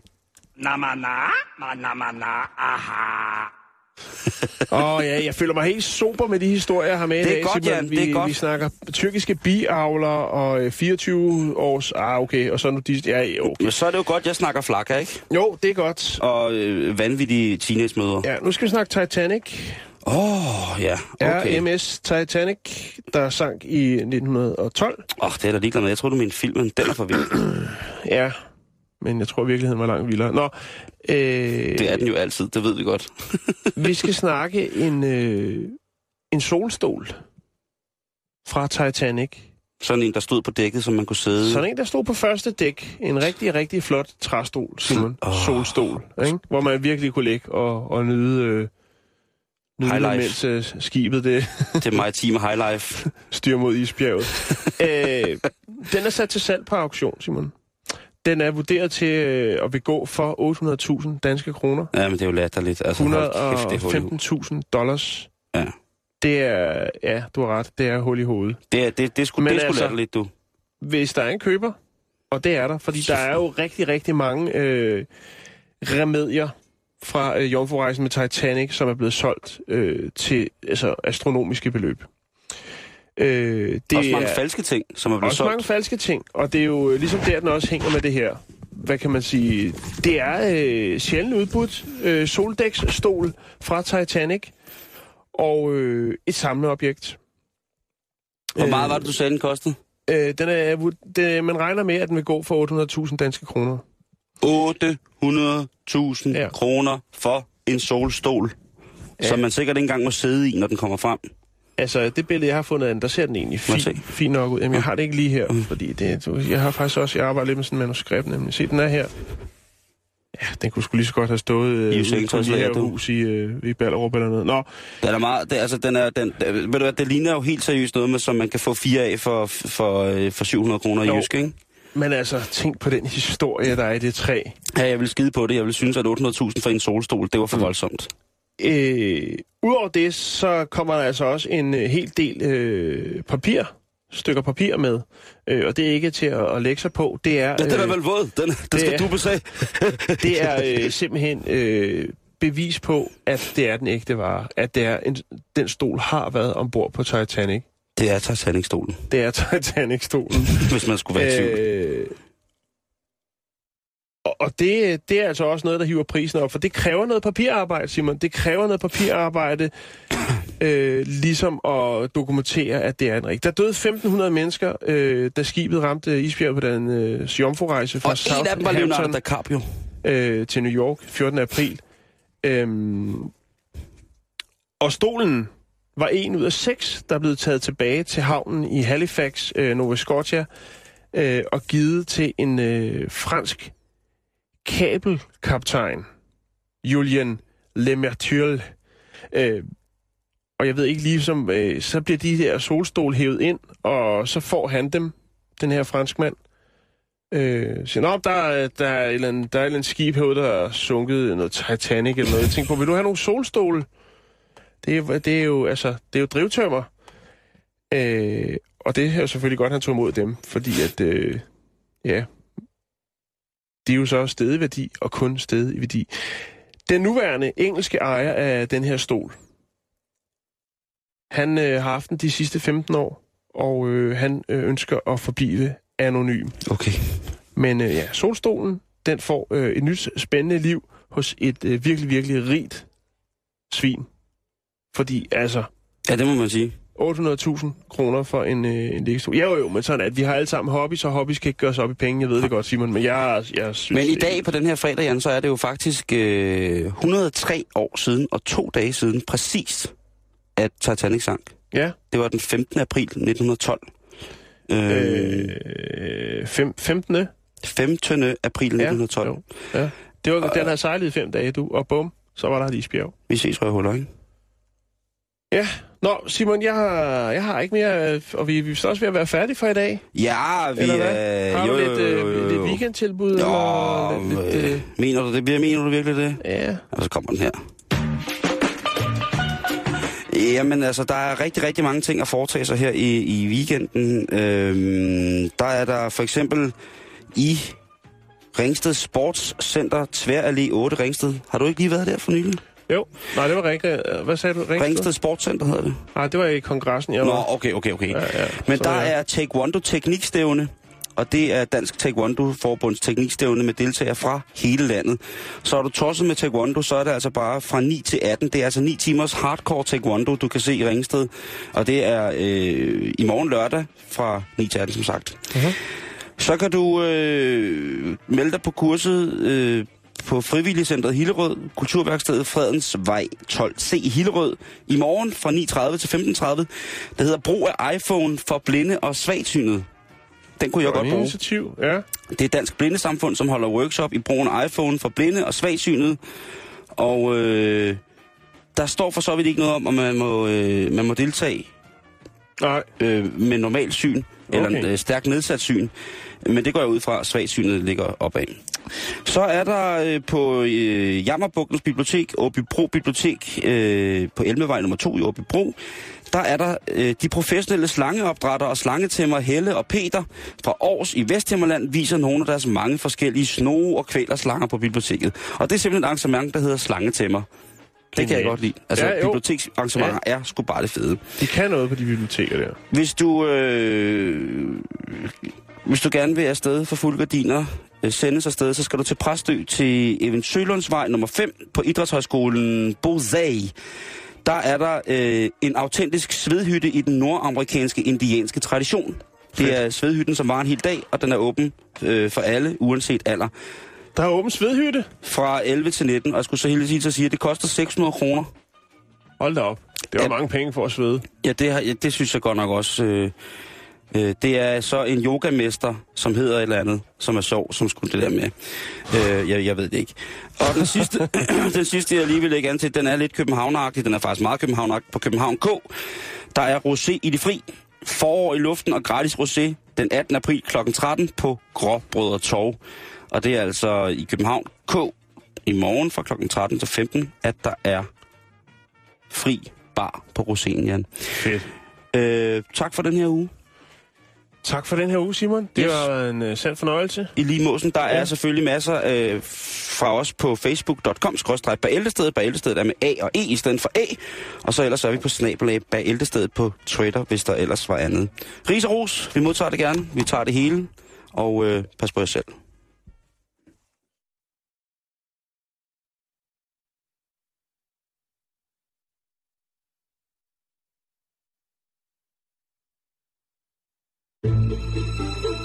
Åh oh, ja, jeg føler mig helt super med de historier, jeg har med i Det er dag. godt, Simon. Jan, vi, det er godt. Vi snakker tyrkiske biavler og øh, 24 års... Ah, okay, og så nu de... Ja, okay. Men så er det jo godt, jeg snakker flakker, ikke? Jo, det er godt. Og øh, vanvittige teenage-møder. Ja, nu skal vi snakke Titanic. Åh, oh, ja, okay. RMS Titanic, der sank i 1912. Åh, oh, det er der ligeglad med. Jeg tror du mente filmen. Den er for vild. Ja, men jeg tror virkeligheden var langt vildere. Nå, øh, Det er den jo altid, det ved vi godt. vi skal snakke en, øh, en solstol fra Titanic. Sådan en, der stod på dækket, som man kunne sidde. Sådan en, der stod på første dæk. En rigtig, rigtig flot træstol, Simon. Åh. Solstol, ikke? Hvor man virkelig kunne ligge og, og nyde... Øh, nyde High life. mens øh, skibet det Det er maritime high life. styrer mod isbjerget. øh, den er sat til salg på auktion, Simon. Den er vurderet til øh, at vil gå for 800.000 danske kroner. Ja, men det er jo latterligt. Altså, hold kæft, det er hul i hovedet. 115.000 dollars. Ja. Det er, ja, du har ret, det er hul i hovedet. Det er, det, det er sgu, Men det er sgu altså- latterligt, du. Hvis der er en køber, og det er der, fordi der er jo rigtig, rigtig mange øh, remedier fra øh, jomfrurejsen med Titanic, som er blevet solgt øh, til altså, astronomiske beløb. Øh, det også mange er- falske ting, som er blevet også mange solgt. falske ting, og det er jo øh, ligesom der, den også hænger med det her. Hvad kan man sige? Det er øh, sjældent udbudt øh, soldæksstol fra Titanic, og øh, et samleobjekt. Hvor meget var det, du sagde, den kostede? Øh, den er, det, man regner med, at den vil gå for 800.000 danske kroner. 800.000 Ja. kroner for en solstol, ja. som man sikkert ikke engang må sidde i, når den kommer frem. Altså, det billede, jeg har fundet af den, der ser den egentlig jeg fin, nok ud. Jamen, jeg har det ikke lige her, fordi det, jeg har faktisk også, jeg arbejder lidt med sådan en manuskript, nemlig. Se, den er her. Ja, den kunne sgu lige så godt have stået øh, I et hus i, øh, i Ballerup eller noget. Nå, Den er meget, det, altså, den er, den, ved du hvad, det ligner jo helt seriøst noget, med, som man kan få fire af for, for, øh, for 700 kroner i. Jysk, ikke? men altså, tænk på den historie, der er i det træ. Ja, jeg vil skide på det. Jeg vil synes, at 800.000 for en solstol, det var for Mm. voldsomt. Øh, Udover det, så kommer der altså også en øh, hel del øh, papir, stykker papir med. Øh, og det er ikke til at, at lægge sig på. Det er, Den, den er øh, vel våd. Den, den skal er- du besage. det er øh, simpelthen øh, bevis på, at det er den ægte vare. At det er en, den stol har været ombord på Titanic. Det er Titanic-stolen, Det er Titanic-stolen. hvis man skulle være i tvivl. øh, Og, og det, det er altså også noget, der hiver prisen op, for det kræver noget papirarbejde, Simon. Det kræver noget papirarbejde, øh, ligesom at dokumentere, at det er en rigtig. Der døde 1.500 mennesker, øh, da skibet ramte isbjerget på den øh, jomfru-rejse fra Og en af dem var Leonardo DiCaprio. øh, til New York 14. april. Øhm, og stolen var en ud af seks, der er blevet taget tilbage til havnen i Halifax, øh, Nova Scotia, øh, og givet til en øh, fransk kabelkaptajn, Julien Lemerture. Øh, og jeg ved ikke lige som, øh, så bliver de der solstol hævet ind, og så får han dem, den her franskmand. Øh, siger, Nå, der, er- der, er et eller andet, der er et eller andet skib herude, der er sunket, noget Titanic eller noget. Jeg tænker på, vil du have nogle solstole? Det er, det er jo, altså, det er jo drivtømmer. Øh, og det er jo selvfølgelig godt, at han tog imod dem, fordi at, øh, ja, de er jo så stedet i værdi, og kun stedet i værdi. Den nuværende engelske ejer af den her stol, han øh, har haft den de sidste 15 år, og øh, han øh, ønsker at forblive anonym. Okay. Men øh, ja, solstolen, den får øh, et nyt spændende liv hos et øh, virkelig, virkelig rigt svin. Fordi altså, Ja, det må man sige. 800.000 kroner for en, øh, en liggestol. Ja, jo, jo, men sådan at vi har alle sammen hobbies, og hobbies kan ikke gøres op i penge. Jeg ved det godt, Simon, men jeg, jeg synes... Men i dag på den her fredag, Jan, så er det jo faktisk øh, 103 år siden og to dage siden præcis, at Titanic sank. Ja, Det var den 15. april 1912. Øh, øh, fem, 15. 15. april 1912. jo, ja. Det var, den har sejlet i fem dage, du, og bum, så var der et isbjerg. Vi ses, Røvhuller, ikke? Ja, nå, Simon, jeg har, jeg har ikke mere, øh, og vi, vi er også ved at være færdige for i dag. Ja, vi Eller er... Har du jo, lidt, jo, jo, øh, jo, lidt weekendtilbud? Nå, eller lidt, lidt, øh, mener du det? Mener du virkelig det? ja. Og så kommer den her. Jamen altså, der er rigtig, rigtig mange ting at foretage sig her i, i weekenden. Øhm, der er der for eksempel i Ringsted Sportscenter, Tværallé 8 Ringsted. Har du ikke lige været der for nylig? Jo, nej, det var Ringsted. Hvad sagde du? Ringsted? Ringsted Sportscenter hedder det. Nej, det var i kongressen, jeg Nå, var. okay, okay, okay. Ja, ja. Men Så der ja. er Taekwondo teknikstævne, og det er Dansk Taekwondo Forbunds teknikstævne med deltagere fra hele landet. Så er du tosset med Taekwondo, så er det altså bare fra 9 til 18. Det er altså 9 timers hardcore Taekwondo, du kan se i Ringsted. Og det er øh, i morgen lørdag fra 9 til 18, som sagt. Mhm. Så kan du øh, melde dig på kurset øh, på Frivilligcentret Hillerød, Kulturværkstedet Fredens Vej 12C i Hillerød, i morgen fra 9.30 til 15.30. Der hedder Brug af iPhone for blinde og svagsynede. Den kunne jeg Det godt bruge. initiativ, ja. Det er Dansk Blindesamfund, som holder workshop i brugen af iPhone for blinde og svagsynede. Og øh, der står for så vidt ikke noget om, om man må, øh, man må deltage Nej, øh, med normal syn, eller Okay. en øh, stærkt nedsat syn. Men det går jeg ud fra, at svagsynet ligger opad. Så er der øh, på øh, Jammerbugtens Bibliotek, Åbybro Bibliotek, øh, på Elmevej nummer 2 i Åbybro, der er der øh, de professionelle slangeopdrætter og slangetæmmer Helle og Peter fra Års i Vesthimmerland viser nogle af deres mange forskellige snoge og kvælerslanger på biblioteket. Og det er simpelthen et arrangement, der hedder Slangetæmmer. Det kan jeg godt lide. Altså, Ja, biblioteksarrangementer ja. er sgu bare det fede. de kan noget på de biblioteker der. Hvis du, øh, hvis du gerne vil afsted for fulde gardiner, sendes afsted, så skal du til Præstø til Even Sølundsvej nummer 5 på Idrætshøjskolen Bozay. Der er der øh, en autentisk svedhytte i den nordamerikanske indianske tradition. Det er svedhytten, som var en hel dag, og den er åben øh, for alle, uanset alder. Der er åben svedhytte. Fra 11 til 19, og jeg skulle så til at sige, at det koster 600 kroner. Hold da op. Det var Ja. mange penge for at svede. Ja, det, har, ja, det synes jeg godt nok også. Øh, øh, det er så en yogamester, som hedder et eller andet, som er sjov, som skulle det der med. Øh, jeg, jeg ved det ikke. Og den sidste, den sidste, jeg lige vil lægge an til, den er lidt københavneragtig. Den er faktisk meget københavneragtig på København K. Der er rosé i det fri. Forår i luften og gratis rosé den 18. april kl. 13 på Gråbrødre Torv. Og det er altså i København K i morgen fra kl. 13 til 15, at der er fri bar på roséen, Jan. Fedt. Øh, tak for den her uge. Tak for den her uge, Simon. Det Yes. var en uh, sand fornøjelse. I lige måsen, der Ja. er selvfølgelig masser øh, fra os på facebook.com, skrådstræk Bæltestedet. Bæltestedet er med A og E i stedet for A. Og så ellers er vi på snabelag Bæltestedet på Twitter, hvis der ellers var andet. Ris og ros, vi modtager det gerne. Vi tager det hele. Og øh, pas på jer selv.